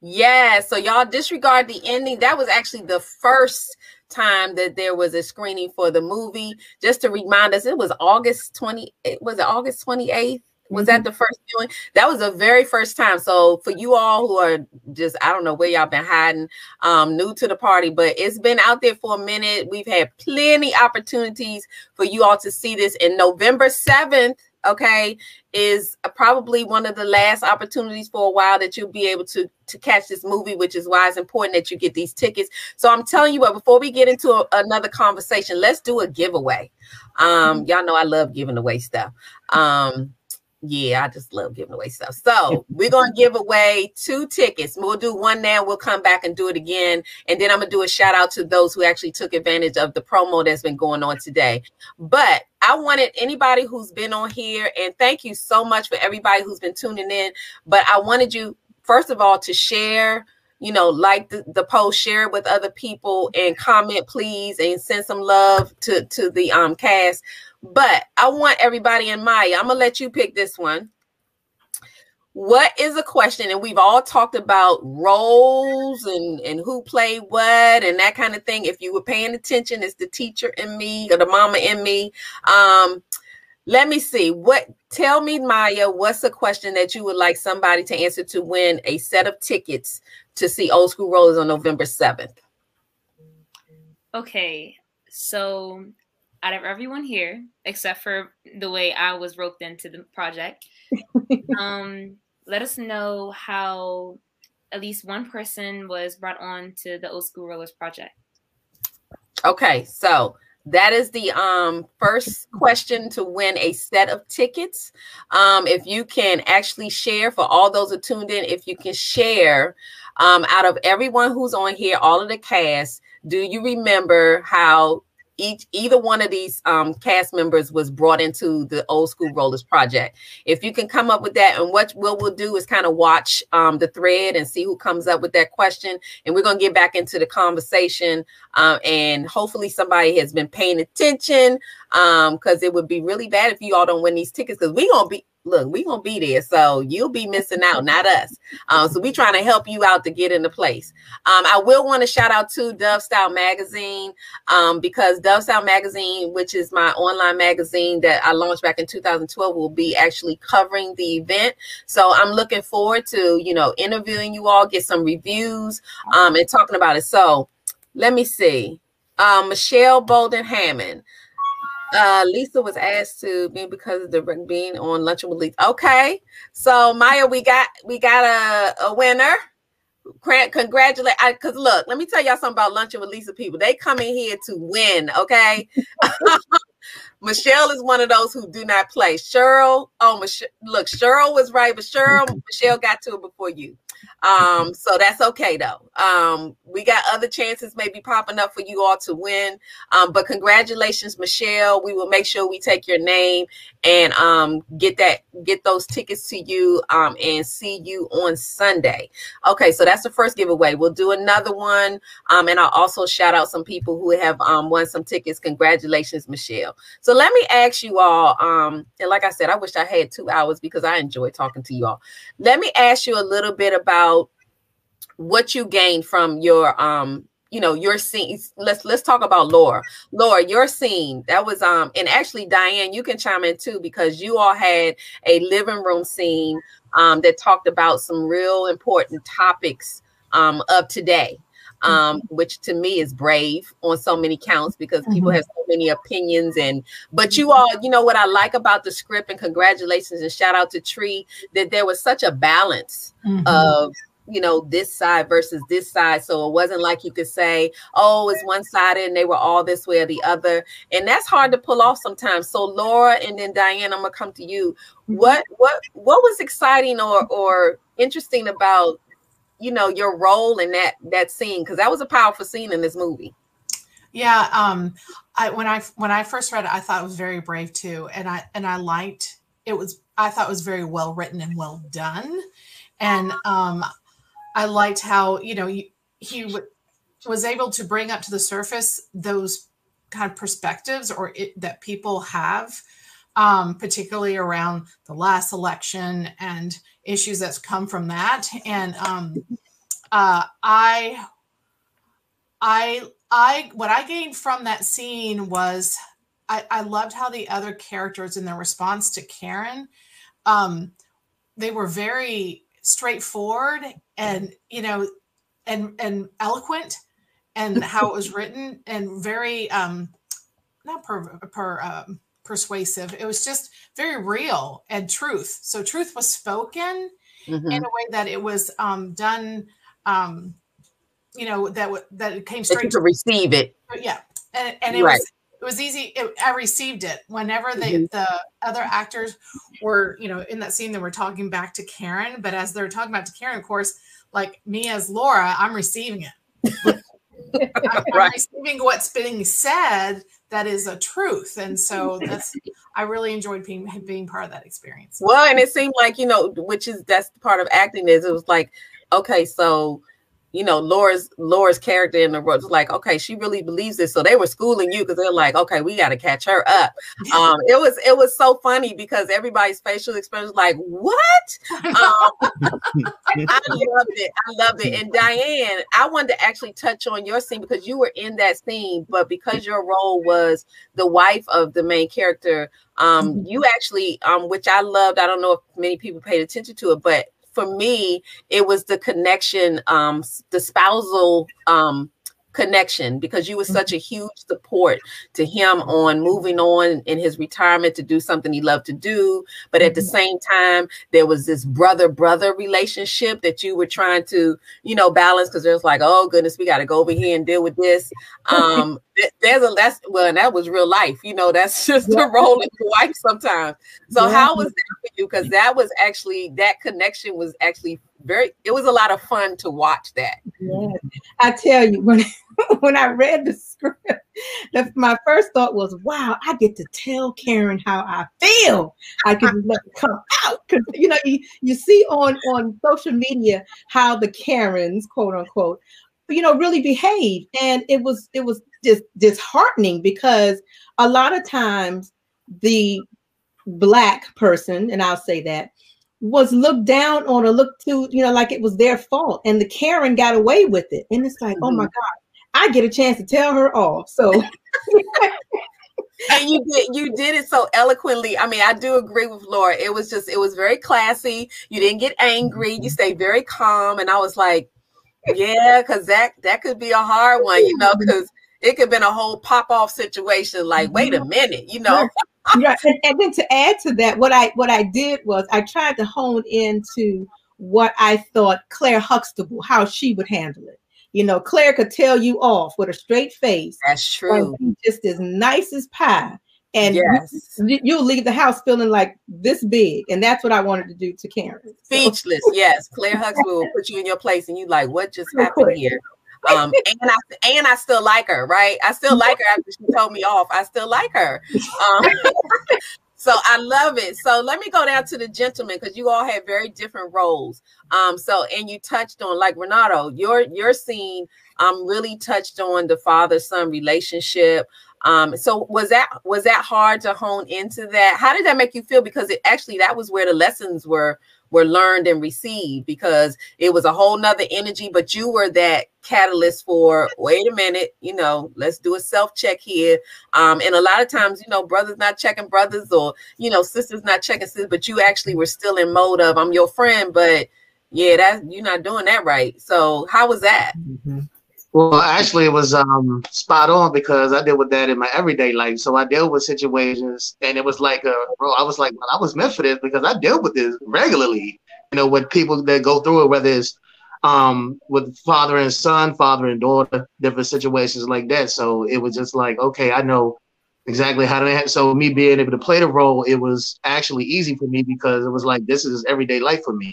Yeah, so y'all disregard the ending. That was actually the first time that there was a screening for the movie. Just to remind us, it was August 20, it was it August 28th? Was that the first viewing? That was the very first time. So for you all who are just, I don't know where y'all been hiding, um, new to the party, but it's been out there for a minute. We've had plenty opportunities for you all to see this in November 7th okay is probably one of the last opportunities for a while that you'll be able to to catch this movie which is why it's important that you get these tickets. So i'm telling you what before we get into a, another conversation let's do a giveaway. Um y'all know i love giving away stuff. Um yeah, I just love giving away stuff. So we're gonna give away two tickets. We'll do one now. We'll come back and do it again, and then I'm gonna do a shout out to those who actually took advantage of the promo that's been going on today. But I wanted anybody who's been on here, and thank you so much for everybody who's been tuning in. But I wanted you first of all to share you know, like the, the post, share it with other people, and comment, please, and send some love to to the um cast. But I want everybody in Maya. I'm gonna let you pick this one. What is a question? And we've all talked about roles and and who played what and that kind of thing. If you were paying attention, it's the teacher in me or the mama in me. Um, let me see. What tell me, Maya, what's a question that you would like somebody to answer to win a set of tickets to see Old School Rollers on November 7th? Okay, so out of everyone here, except for the way I was roped into the project, um, let us know how at least one person was brought on to the Old School Rollers project. Okay, so that is the um first question to win a set of tickets. Um, if you can actually share for all those who tuned in, if you can share um, out of everyone who's on here, all of the cast, do you remember how each either one of these um, cast members was brought into the old school rollers project. If you can come up with that and what, what we'll do is kind of watch um, the thread and see who comes up with that question and we're going to get back into the conversation um, and hopefully somebody has been paying attention because it would be really bad if you all don't win these tickets because we're going to be look, we gonna be there, so you'll be missing out, not us. Um, so we trying to help you out to get into place. Um, I will want to shout out to Dove Style Magazine um, because Dove Style Magazine, which is my online magazine that I launched back in 2012, will be actually covering the event. So I'm looking forward to you know interviewing you all, get some reviews, um, and talking about it. So let me see, um, Michelle Bolden Hammond. Uh, Lisa was asked to be because of the being on lunching with Lisa. Okay, so Maya, we got we got a, a winner. Congratulate! Because look, let me tell y'all something about lunching with Lisa. People, they come in here to win. Okay, Michelle is one of those who do not play. Cheryl, oh, Michelle, look, Cheryl was right, but Cheryl, Michelle got to it before you. Um, so that's okay though. Um, we got other chances maybe popping up for you all to win. Um, but congratulations, Michelle. We will make sure we take your name and um get that get those tickets to you um and see you on Sunday. Okay, so that's the first giveaway. We'll do another one. Um, and I'll also shout out some people who have um won some tickets. Congratulations, Michelle. So let me ask you all, um, and like I said, I wish I had two hours because I enjoy talking to you all. Let me ask you a little bit about what you gained from your um you know your scene. Let's let's talk about laura. Laura your scene that was um and actually diane you can chime in too because you all had a living room scene um that talked about some real important topics um of today um which to me is brave on so many counts because people have so many opinions and but you all you know what i like about the script and congratulations and shout out to tree that there was such a balance Mhm. of you know this side versus this side. So it wasn't like you could say oh it's one sided and they were all this way or the other. And that's hard to pull off sometimes. So laura and then diane i'm gonna come to you. What what what was exciting or or interesting about you know your role in that that scene because that was a powerful scene in this movie. Yeah, um, I when I when I first read it, I thought it was very brave too, and I and I liked it was I thought it was very well written and well done, and um, I liked how you know he, he w- was able to bring up to the surface those kind of perspectives or it, that people have, um, particularly around the last election and issues that's come from that. And um, uh, I, I, I, what I gained from that scene was I, I loved how the other characters in their response to Karen, um, they were very straightforward and you know, and and eloquent, and how it was written, and very um, not per, per um, persuasive. It was just very real and truth. So truth was spoken Mhm. in a way that it was um, done. Um, you know that w- that it came straight to receive it. yeah and, and it Right. was it was easy it, i received it whenever the Mhm. the other actors were you know in that scene they were talking back to karen but as they're talking back to karen of course like me as laura i'm receiving it I'm, I'm receiving what's being said that is a truth and so that's i really enjoyed being being part of that experience. Well, and it seemed like, you know, which is that's part of acting is it was like, okay, so you know, Laura's Laura's character in the world was like, okay, she really believes this. So they were schooling you because they're like, okay, we got to catch her up. Um, it was it was so funny because everybody's facial expression was like, what? Um, I loved it. I loved it. And Diane, I wanted to actually touch on your scene because you were in that scene, but because your role was the wife of the main character, um, you actually, um, which I loved. I don't know if many people paid attention to it, but for me, it was the connection, um, the spousal um connection because you were such a huge support to him on moving on in his retirement to do something he loved to do. But at the same time there was this brother brother relationship that you were trying to you know balance because there's like oh goodness we got to go over here and deal with this. Um there's a that's well and that was real life you know that's just the role wife sometimes. So Yeah. how was that for you? Because that was actually that connection was actually very it was a lot of fun to watch that Yeah. I tell you, when when I read the script, the, my first thought was, "Wow, I get to tell Karen how I feel. I can let it come out." Because you know, you, you see on on social media how the Karens, quote unquote, you know, really behave, and it was it was just disheartening because a lot of times the black person, and I'll say that, was looked down on or looked to, you know, like it was their fault. And the Karen got away with it. And it's like, oh my mm-hmm. God, I get a chance to tell her off. So and you did you did it so eloquently. I mean, I do agree with Laura. It was just it was very classy. You didn't get angry. You mm-hmm. stayed very calm. And I was like, yeah, because that that could be a hard one, you know, mm-hmm. because it could have been a whole pop off situation. Like, wait a minute, you know. right. And, and then to add to that, what I what I did was I tried to hone into what I thought Claire Huxtable, how she would handle it. You know, Claire could tell you off with a straight face. That's true. Just as nice as pie. And you- Yes. you, you'll leave the house feeling like this big. And that's what I wanted to do to Karen. Speechless, yes. Claire Huxtable will put you in your place, and you like, what just happened here? Um, and I and I still like her, right? I still like her after she told me off. I still like her. Um, so I love it. So let me go down to the gentleman because you all had very different roles. Um, so and you touched on like Renardo, your your scene um really touched on the father son relationship. Um, so was that was that hard to hone into that? How did that make you feel? Because it actually that was where the lessons were were learned and received because it was a whole nother energy, but you were that catalyst for wait a minute, you know, let's do a self-check here. Um, and a lot of times, you know, brothers not checking brothers or you know, sisters not checking sisters, but you actually were still in mode of I'm your friend, but yeah, that you're not doing that right. So how was that? Well, actually, it was um, spot on because I deal with that in my everyday life. So I deal with situations, and it was like, uh, bro, I was like, well, I was meant for this because I deal with this regularly. You know, with people that go through it, whether it's um, with father and son, father and daughter, different situations like that. So it was just like, okay, I know exactly how to. So me being able to play the role, it was actually easy for me because it was like this is everyday life for me.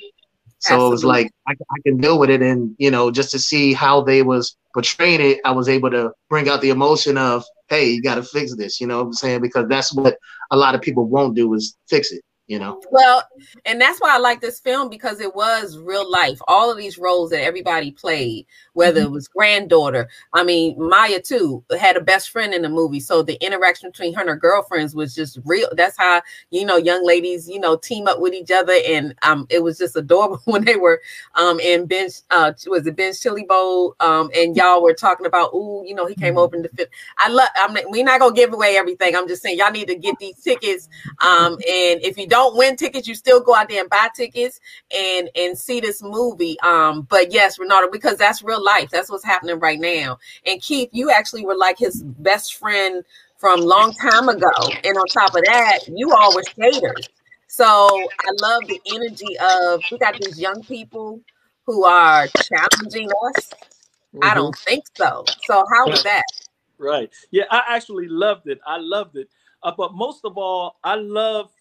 So it was like I, I can deal with it, and you know, just to see how they was portraying it, I was able to bring out the emotion of, hey, you got to fix this. You know what I'm saying? Because that's what a lot of people won't do is fix it. You know. Well, and that's why I like this film because it was real life. All of these roles that everybody played, whether it was granddaughter, I mean, Maya too had a best friend in the movie. So the interaction between her and her girlfriends was just real. That's how, you know, young ladies, you know, team up with each other. And um, it was just adorable when they were um in Ben's uh was it Ben's Chili Bowl? Um, and y'all were talking about, oh, you know, he came over in the fifth. I love I'm we're not gonna give away everything. I'm just saying y'all need to get these tickets. Um, and if you don't win tickets, you still go out there and buy tickets and and see this movie. Um, but yes, Renardo, because that's real life. That's what's happening right now. And Keith, you actually were like his best friend from long time ago. And on top of that, you all were skaters. So I love the energy of we got these young people who are challenging us. I don't think so. So how was that? Right. Yeah, I actually loved it. I loved it. Uh, but most of all, I love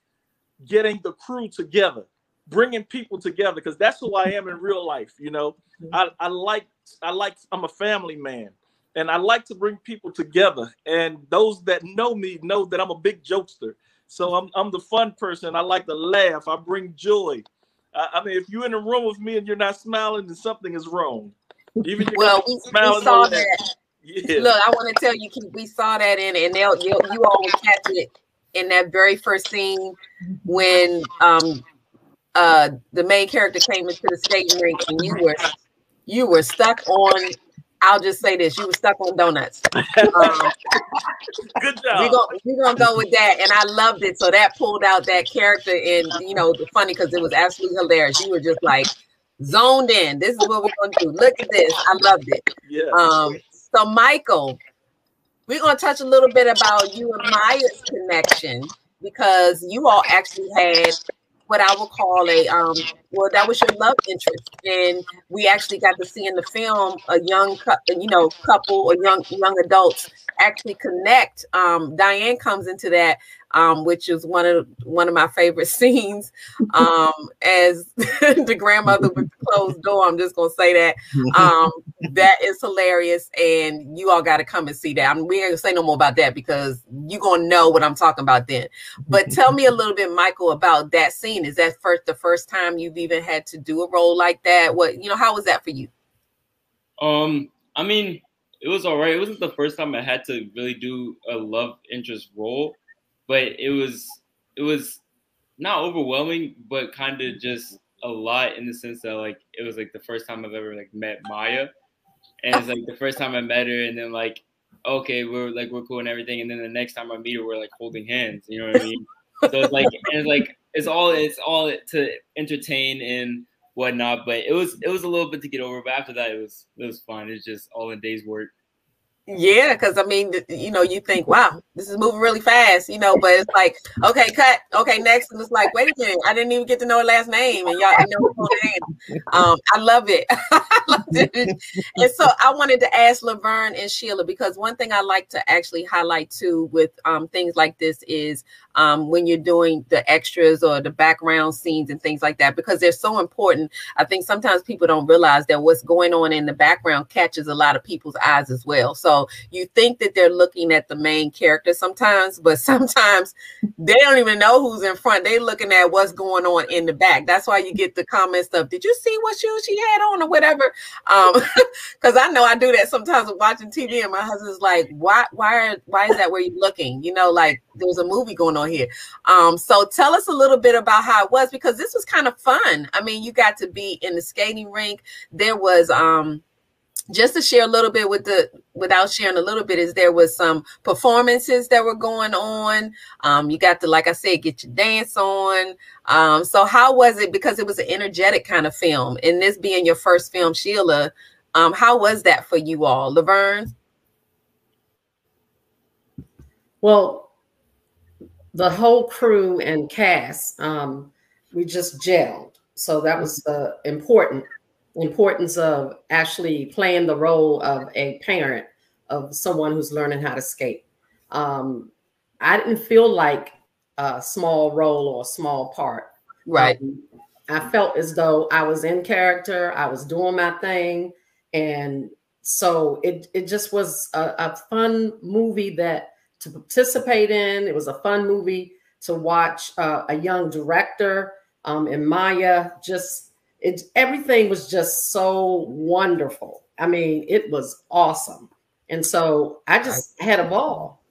getting the crew together, bringing people together, because that's who I am in real life. You know, mm-hmm. I, I like I like I'm a family man, and I like to bring people together. And those that know me know that I'm a big jokester. So I'm I'm the fun person. I like to laugh. I bring joy. I, I mean, if you're in a room with me and you're not smiling, then something is wrong. Even if Well, you're we, we smiling saw on that. Yeah. Look, I want to tell you, Keith, we saw that in, and they'll, you you all will catch it in that very first scene when um uh the main character came into the skating rink and you were you were stuck on. I'll just say this: you were stuck on donuts. Um, Good we're gonna we're gonna go with that, and I loved it. So that pulled out that character, and you know, the funny because it was absolutely hilarious. You were just like zoned in. This is what we're gonna do. Look at this. I loved it. Yeah. Um. So Michael, we're gonna touch a little bit about you and Maya's connection because you all actually had what I would call a um well that was your love interest and we actually got to see in the film a young you know couple or young young adults actually connect um Diane comes into that um which is one of one of my favorite scenes um as the grandmother with the closed door I'm just gonna say that um that is hilarious and you all got to come and see that. I'm we ain't gonna say no more about that because you're gonna know what I'm talking about then. But tell me a little bit Michael about that scene. Is that first the first time you've even had to do a role like that? What you know how was that for you? Um, I mean, it was all right. It wasn't the first time I had to really do a love interest role, but it was it was not overwhelming, but kind of just a lot in the sense that like it was like the first time I've ever like met Maya, and it's like the first time I met her, and then like okay, we're like we're cool and everything, and then the next time I meet her, we're like holding hands. You know what I mean? so it's like it's like it's all it's all to entertain and whatnot. But it was it was a little bit to get over, but after that, it was it was fun. It's just all in days work. Yeah, because I mean, you know, you think, wow, this is moving really fast, you know, but it's like, okay, cut, okay, next, and it's like, wait a minute, I didn't even get to know her last name, and y'all know her name. Um, I love it. I loved it. And so I wanted to ask Laverne and Sheila because one thing I like to actually highlight too with um, things like this is um, when you're doing the extras or the background scenes and things like that because they're so important. I think sometimes people don't realize that what's going on in the background catches a lot of people's eyes as well. So you think that they're looking at the main character sometimes, but sometimes they don't even know who's in front. They're looking at what's going on in the back. That's why you get the comments of, "Did you see what shoes she had on or whatever?" Um, because I know I do that sometimes watching TV, and my husband's like, "Why? Why? Are, why is that where you're looking? You know, like there's a movie going on here." Um, so tell us a little bit about how it was because this was kind of fun. I mean, you got to be in the skating rink. There was um just to share a little bit with the without sharing a little bit is there was some performances that were going on um you got to like i said get your dance on um so how was it because it was an energetic kind of film and this being your first film sheila um how was that for you all laverne Well, the whole crew and cast, um, we just gelled. So that was the important importance of actually playing the role of a parent of someone who's learning how to skate. Um, I didn't feel like a small role or a small part. Right. Um, I felt as though I was in character, I was doing my thing. And so it, it just was a, a fun movie that to participate in. It was a fun movie to watch uh, a young director um, and Maya. Just it, everything was just so wonderful. I mean, it was awesome, and so I just had a ball.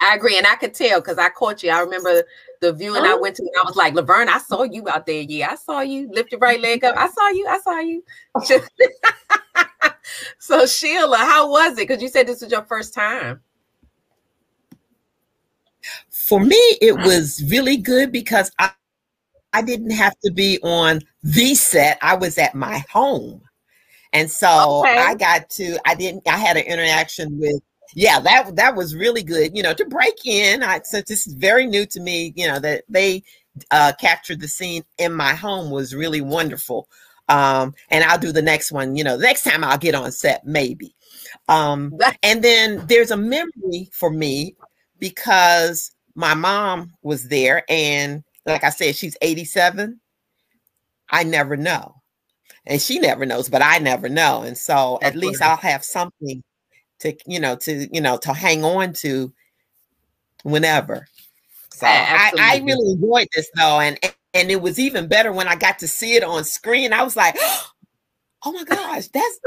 I agree, and I could tell because I caught you. I remember the viewing I Oh. went to, and I was like, Laverne, I saw you out there. Yeah, I saw you. Lift your right leg up. I saw you. I saw you. so Sheila, how was it? Because you said this was your first time. For me, it was really good because I, I didn't have to be on the set. I was at my home. And so Okay. I got to, I didn't, I had an interaction with, yeah, that that was really good, you know, to break in. I since this is very new to me, you know, that they uh captured the scene in my home was really wonderful. Um, and I'll do the next one, you know, the next time I'll get on set, maybe. Um, and then there's a memory for me because my mom was there, and like I said, she's 87. I never know. And she never knows, but I never know. And so at least I'll have something to, you know, to, you know, to hang on to whenever. So I, I really enjoyed this though. And and it was even better when I got to see it on screen. I was like, oh my gosh, that's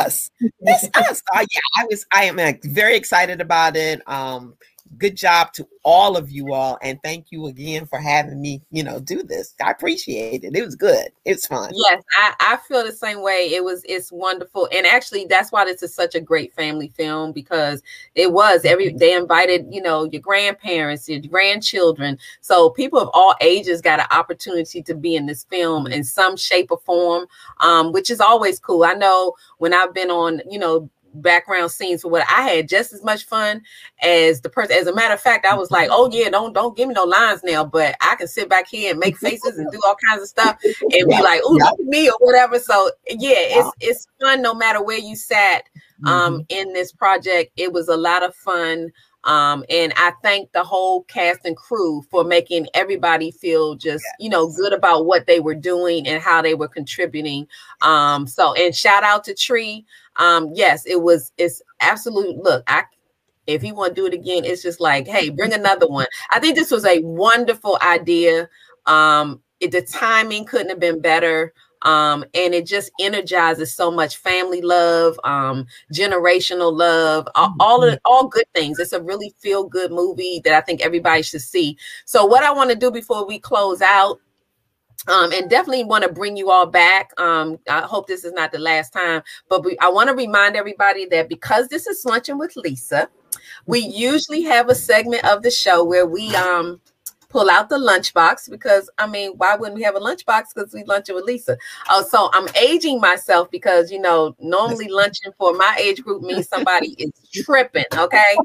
us. That's us. Yeah, I was I am uh, very excited about it. Um, good job to all of you all, and thank you again for having me, you know, do this. I appreciate it. It was good. It's fun. Yes, I, I feel the same way. It was it's wonderful. And actually that's why this is such a great family film because it was every they invited, you know, your grandparents, your grandchildren. So people of all ages got an opportunity to be in this film in some shape or form, um, which is always cool. I know when I've been on, you know, background scenes for what I had just as much fun as the person. As a matter of fact, I was like, "Oh yeah, don't don't give me no lines now," but I can sit back here and make faces and do all kinds of stuff and be like, "Oh, look at me" or whatever. So yeah, it's it's fun no matter where you sat um in this project. It was a lot of fun. Um, and I thank the whole cast and crew for making everybody feel just, you know, good about what they were doing and how they were contributing. Um, so and shout out to Tree. Um, yes, it was it's absolute look, I if he want to do it again, it's just like, hey, bring another one. I think this was a wonderful idea. Um, it, the timing couldn't have been better. Um, and it just energizes so much family love, um, generational love, all, all of all good things. It's a really feel good movie that I think everybody should see. So, what I want to do before we close out um, and definitely want to bring you all back. Um, I hope this is not the last time, but we, I want to remind everybody that because this is lunching with Lisa, we usually have a segment of the show where we um pull out the lunchbox because I mean, why wouldn't we have a lunchbox? Because we lunching with Lisa. Oh, so I'm aging myself because you know, normally lunching for my age group means somebody is tripping. Okay.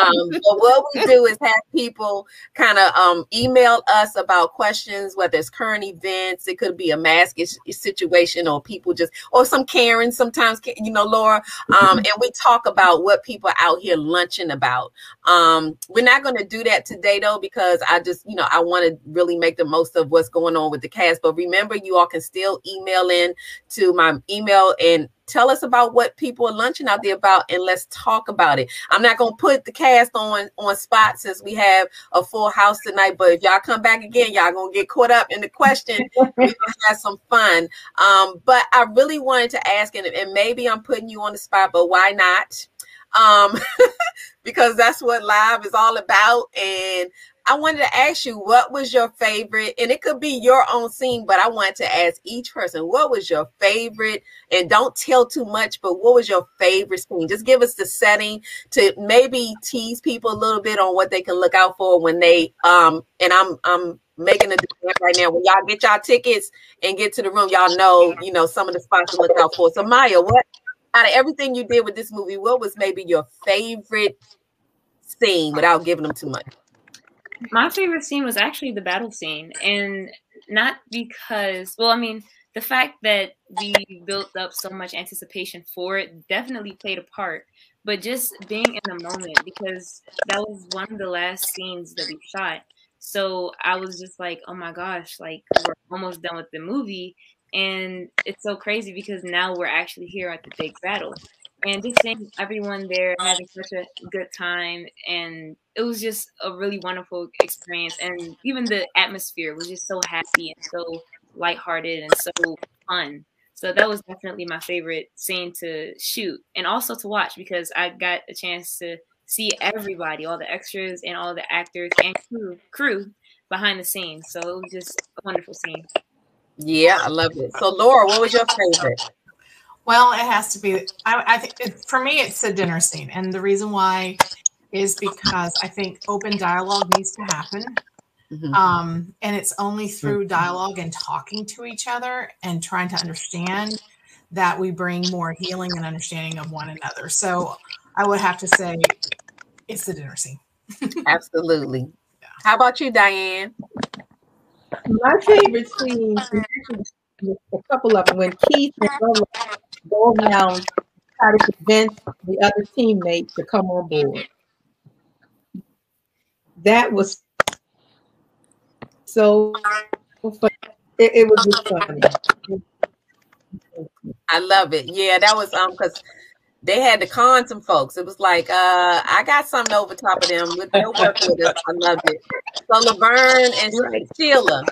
Um, but what we do is have people kind of um email us about questions, whether it's current events, it could be a mask situation, or people just or some Karen, sometimes you know, Laura. Um, and we talk about what people are out here lunching about. Um, we're not going to do that today though, because I just, you know, I want to really make the most of what's going on with the cast. But remember, you all can still email in to my email and tell us about what people are lunching out there about and let's talk about it. I'm not going to put the cast on on spot since we have a full house tonight, but if y'all come back again, y'all going to get caught up in the question. We're to have some fun. Um, but I really wanted to ask, and, and maybe I'm putting you on the spot, but why not? Um, because that's what live is all about. And I wanted to ask you, what was your favorite? And it could be your own scene, but I wanted to ask each person, what was your favorite? And don't tell too much, but what was your favorite scene? Just give us the setting to maybe tease people a little bit on what they can look out for when they um and I'm I'm making a demand right now. When y'all get y'all tickets and get to the room, y'all know, you know, some of the spots to look out for. So Maya, what out of everything you did with this movie, what was maybe your favorite scene without giving them too much? My favorite scene was actually the battle scene, and not because, well, I mean, the fact that we built up so much anticipation for it definitely played a part, but just being in the moment because that was one of the last scenes that we shot. So I was just like, oh my gosh, like we're almost done with the movie. And it's so crazy because now we're actually here at the big battle. And just seeing everyone there having such a good time and it was just a really wonderful experience and even the atmosphere was just so happy and so lighthearted and so fun so that was definitely my favorite scene to shoot and also to watch because i got a chance to see everybody all the extras and all the actors and crew crew behind the scenes so it was just a wonderful scene Yeah, I love it. So, Laura, what was your favorite? Well, it has to be. I, I think it, for me, it's a dinner scene, and the reason why is because I think open dialogue needs to happen, Mm-hmm. um, and it's only through dialogue and talking to each other and trying to understand that we bring more healing and understanding of one another. So, I would have to say it's the dinner scene. Absolutely. How about you, Diane? My favorite scene is a couple of them when Keith and Lola go around try to convince the other teammates to come on board. That was so fun. It, it was just funny. I love it. Yeah, that was um because they had to con some folks. It was like, uh, I got something over top of them. With they'll work with us. I loved it. So Laverne and Sheila.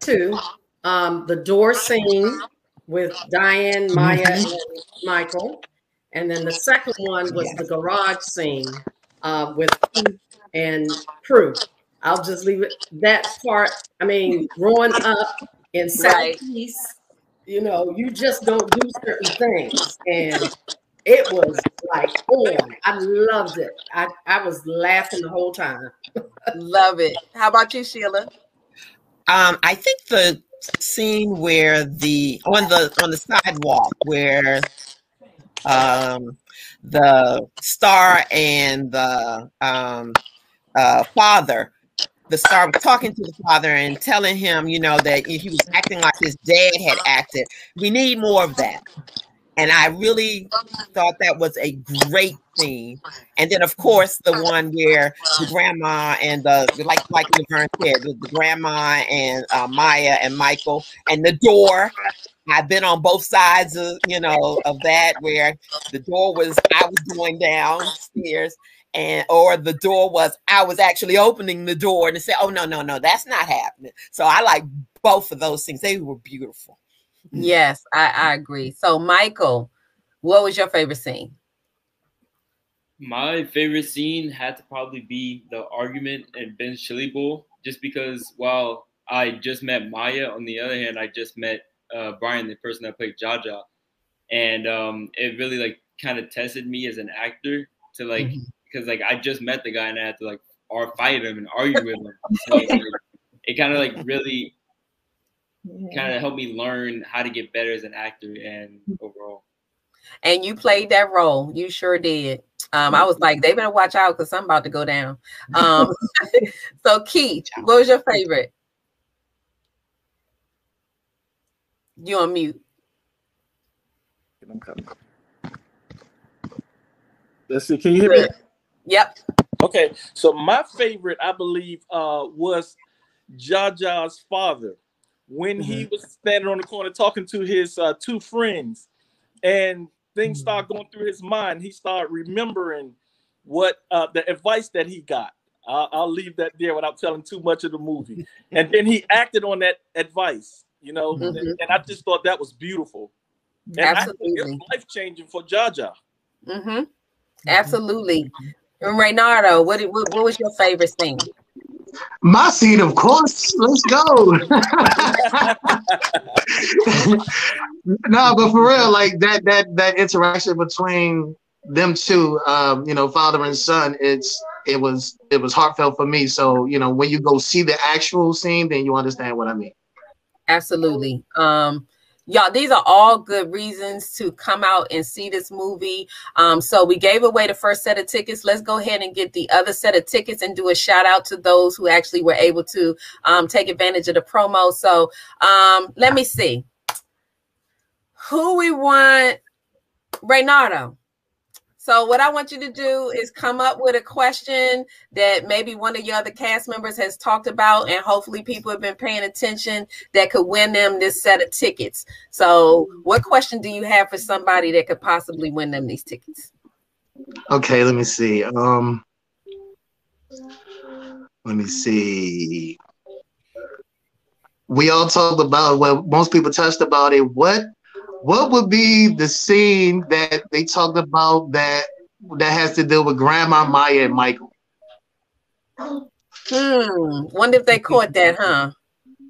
Two, um, the door scene with Diane, Maya, and Michael, and then the second one was the garage scene uh, with Keith and Prue. I'll just leave it that part. I mean, growing up in Right. Southeast, you know, you just don't do certain things, and it was like on. I loved it. I, I was laughing the whole time. Love it. How about you, Sheila? Um, I think the scene where the on the on the sidewalk where um the star and the um uh father the star was talking to the father and telling him you know that he was acting like his dad had acted. We need more of that and i really thought that was a great scene and then of course the one where the grandma and the like like Laverne said the, the grandma and uh, maya and michael and the door I've been on both sides of you know of that where the door was I was going downstairs and or the door was I was actually opening the door and say, oh no, no, no, that's not happening. So I like both of those things. They were beautiful. Yes, I, I agree. So, Michael, what was your favorite scene? My favorite scene had to probably be the argument in Ben Chili just because while I just met Maya, on the other hand, I just met uh, Brian, the person that played Jaja, and um, it really like kind of tested me as an actor to like because like I just met the guy and I had to like or fight him and argue with him. So like, it kind of like really kind of helped me learn how to get better as an actor and overall. And you played that role. You sure did. Um, I was like, they better watch out because I'm about to go down. Um, so, Keith, what was your favorite? You on mute. I'm coming. Let's see. Can you hear me? Yep. Okay, so my favorite, I believe, uh, was Jaja's father when he was standing on the corner talking to his uh, two friends, and things started going through his mind. He started remembering what uh, the advice that he got. I'll, I'll leave that there without telling too much of the movie, and then he acted on that advice. You know, Mhm. and, and I just thought that was beautiful. And I think Absolutely. it's life changing for Jaja. Mm-hmm. Absolutely. And Renardo, what, what what was your favorite scene? My scene, of course. Let's go. no, but for real, like that that that interaction between them two, um, you know, father and son, it's it was it was heartfelt for me. So, you know, when you go see the actual scene, then you understand what I mean. Absolutely. Um, y'all, these are all good reasons to come out and see this movie. Um, so we gave away the first set of tickets. Let's go ahead and get the other set of tickets and do a shout out to those who actually were able to um, take advantage of the promo. So um, let me see who we want. Renardo. So what I want you to do is come up with a question that maybe one of your other cast members has talked about, and hopefully people have been paying attention that could win them this set of tickets. So, what question do you have for somebody that could possibly win them these tickets? Okay, let me see. Um, let me see. We all talked about well, most people touched about it. What what would be the scene that they talked about that that has to do with Grandma Maya and Michael? Hmm. Wonder if they caught that, huh?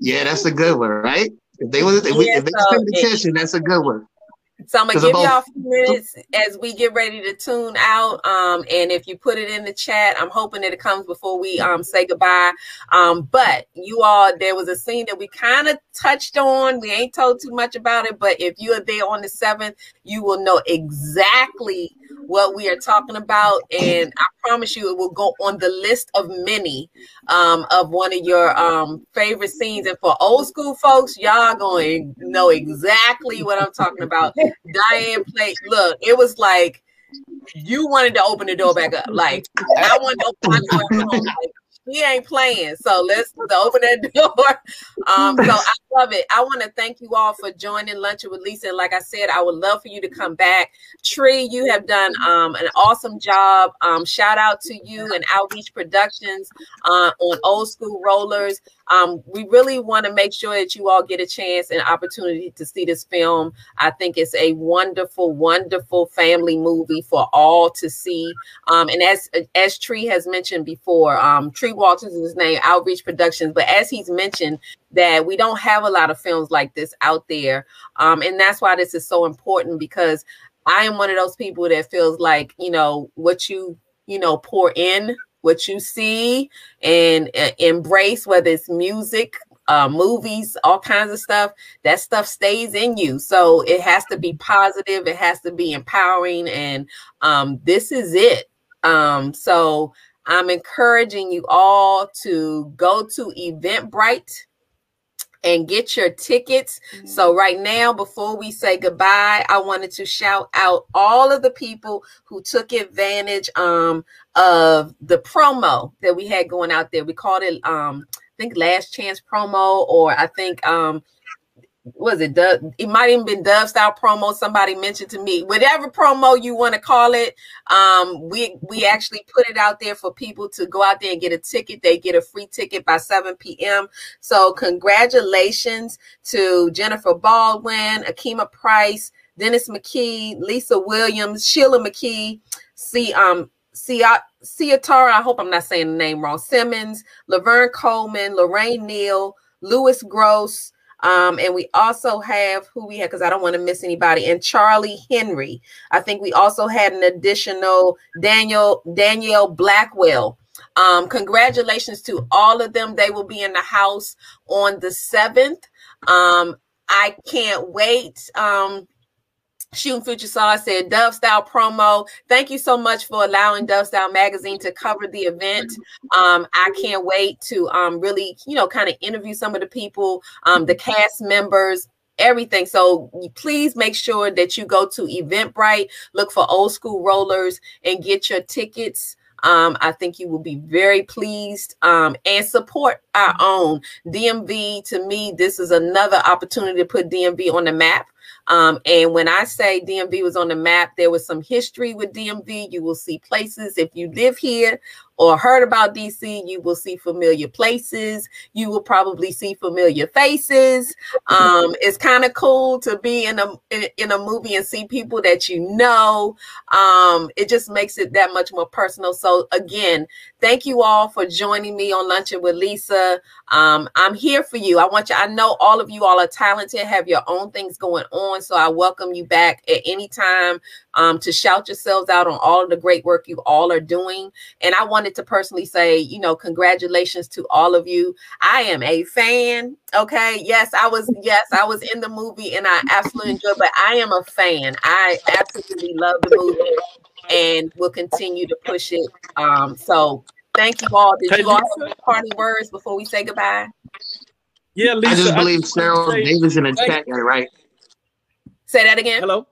Yeah, that's a good one, right? If they was if, we, Yeah, if they so paid it- that's a good one. So I'm gonna give y'all a few minutes as we get ready to tune out. Um, and if you put it in the chat, I'm hoping that it comes before we um say goodbye. Um, but you all, there was a scene that we kind of touched on. We ain't told too much about it, but if you are there on the seventh, you will know exactly what we are talking about. And I promise you, it will go on the list of many um of one of your um favorite scenes. And for old school folks, y'all going to know exactly what I'm talking about. Diane played. Look, it was like you wanted to open the door back up. Like I wanted to open door. she ain't playing. So let's open that door. Um, so I love it. I want to thank you all for joining Lunch with Lisa. And like I said, I would love for you to come back. Tree, you have done um, an awesome job. Um, shout out to you and Outreach Productions uh, on Old School Rollers. Um, we really want to make sure that you all get a chance and opportunity to see this film. I think it's a wonderful, wonderful family movie for all to see. Um, and as as Tree has mentioned before, um, Tree Walters is his name, Outreach Productions. But as he's mentioned, that we don't have a lot of films like this out there, um, and that's why this is so important because I am one of those people that feels like you know what you you know pour in what you see and uh, embrace whether it's music uh, movies all kinds of stuff that stuff stays in you. So it has to be positive it has to be empowering and um, this is it. Um, so i'm encouraging you all to go to eventbrite and get your tickets. So right now, before we say goodbye, I wanted to shout out all of the people who took advantage um of the promo that we had going out there. We called it um I think last chance promo, or I think um was it Dove? It might even been Dove style promo. Somebody mentioned to me, whatever promo you want to call it. Um, we we actually put it out there for people to go out there and get a ticket. They get a free ticket by 7 p.m. So congratulations to Jennifer Baldwin, Akima Price, Dennis McKee, Lisa Williams, Sheila McKee, see um Sia Siatara, I hope I'm not saying the name wrong. Simmons, Laverne Coleman, Lorraine Neal, Lewis Gross. Um, and we also have who we had because I don't want to miss anybody, and Charlie Henry. I think we also had an additional Daniel Danielle Blackwell. Um, congratulations to all of them. They will be in the house on the seventh. Um, I can't wait. Um, Shooting Future Stars said Dove Style promo. Thank you so much for allowing Dove Style Magazine to cover the event. Um, I can't wait to um, really, you know, kind of interview some of the people, um, the cast members, everything. So please make sure that you go to Eventbrite, look for old school rollers, and get your tickets. Um, I think you will be very pleased um, and support our own DMV. To me, this is another opportunity to put DMV on the map. Um, and when I say DMV was on the map, there was some history with DMV. You will see places. If you live here or heard about DC, you will see familiar places. You will probably see familiar faces. Um, it's kind of cool to be in a in, in a movie and see people that you know. Um, it just makes it that much more personal. So again, thank you all for joining me on Lunching with Lisa. Um, I'm here for you. I want you. I know all of you all are talented, have your own things going on. So I welcome you back at any time um, to shout yourselves out on all of the great work you all are doing. And I wanted to personally say, you know, congratulations to all of you. I am a fan. Okay. Yes, I was. Yes, I was in the movie and I absolutely enjoyed. But I am a fan. I absolutely love the movie and will continue to push it. Um, so thank you all. Did Hey, you all have Lisa. any party words before we say goodbye? Yeah, Lisa. I just believe just Cheryl say Davis in the chat got it right. Say that again. Hello.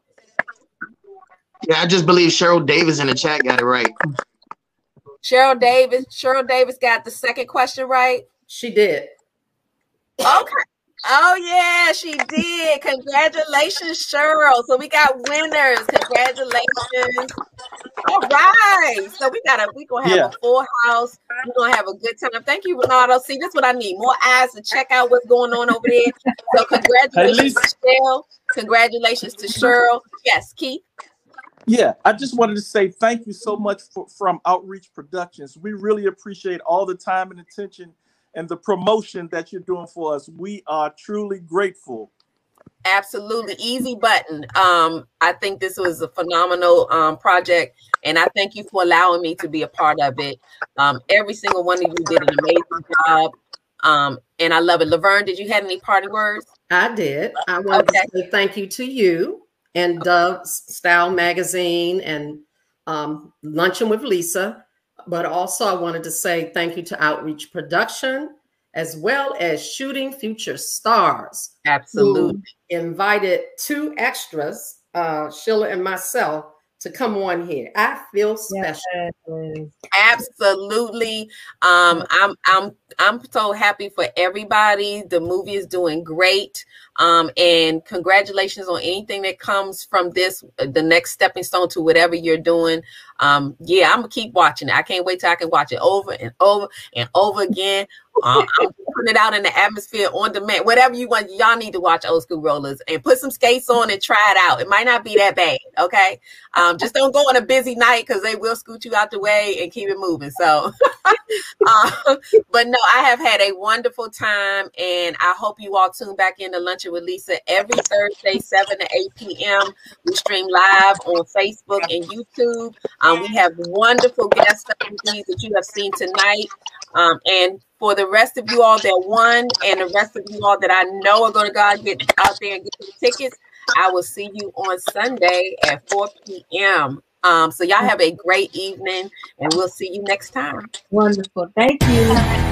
Yeah, I just believe Cheryl Davis in the chat got it right. Cheryl Davis. Cheryl Davis got the second question right. She did. Okay. Oh yeah, she did. Congratulations, Cheryl. So we got winners. Congratulations. All right. So we got a we gonna have Yeah. a full house. We're gonna have a good time. Thank you, Renardo. See, this is what I need. More eyes to check out what's going on over there. So congratulations to Cheryl. Congratulations to Cheryl. Yes, Keith. Yeah, I just wanted to say thank you so much for, from Outreach Productions. We really appreciate all the time and attention and the promotion that you're doing for us. We are truly grateful. Absolutely easy button. Um, I think this was a phenomenal um, project, and I thank you for allowing me to be a part of it. Um, every single one of you did an amazing job, um, and I love it. Laverne, did you have any party words? I did. I wanted Okay. to say thank you to you and Dove Style Magazine and um, Lunching with Lisa. But also, I wanted to say thank you to Outreach Production as well as Shooting Future Stars. Absolutely. Invited two extras, uh, Sheila and myself, to come on here. I feel special. Absolutely. Um, I'm I'm I'm so happy for everybody. The movie is doing great. Um, and congratulations on anything that comes from this, uh, the next stepping stone to whatever you're doing. Um, yeah, I'm gonna keep watching it. I can't wait till I can watch it over and over and over again. Um, I'm putting it out in the atmosphere on demand. Whatever you want, y'all need to watch Old School Rollers and put some skates on and try it out. It might not be that bad, okay? Um, just don't go on a busy night because they will scoot you out the way and keep it moving. So, um, but no, I have had a wonderful time, and I hope you all tune back in to Lunching with Lisa every Thursday, 7 to 8 p.m. We stream live on Facebook and YouTube. Um, we have wonderful guest stars that you have seen tonight. Um, and for the rest of you all that won, and the rest of you all that I know are going to go get out there and get the tickets, I will see you on Sunday at 4 p.m. Um, so y'all have a great evening, and we'll see you next time. Wonderful. Thank you.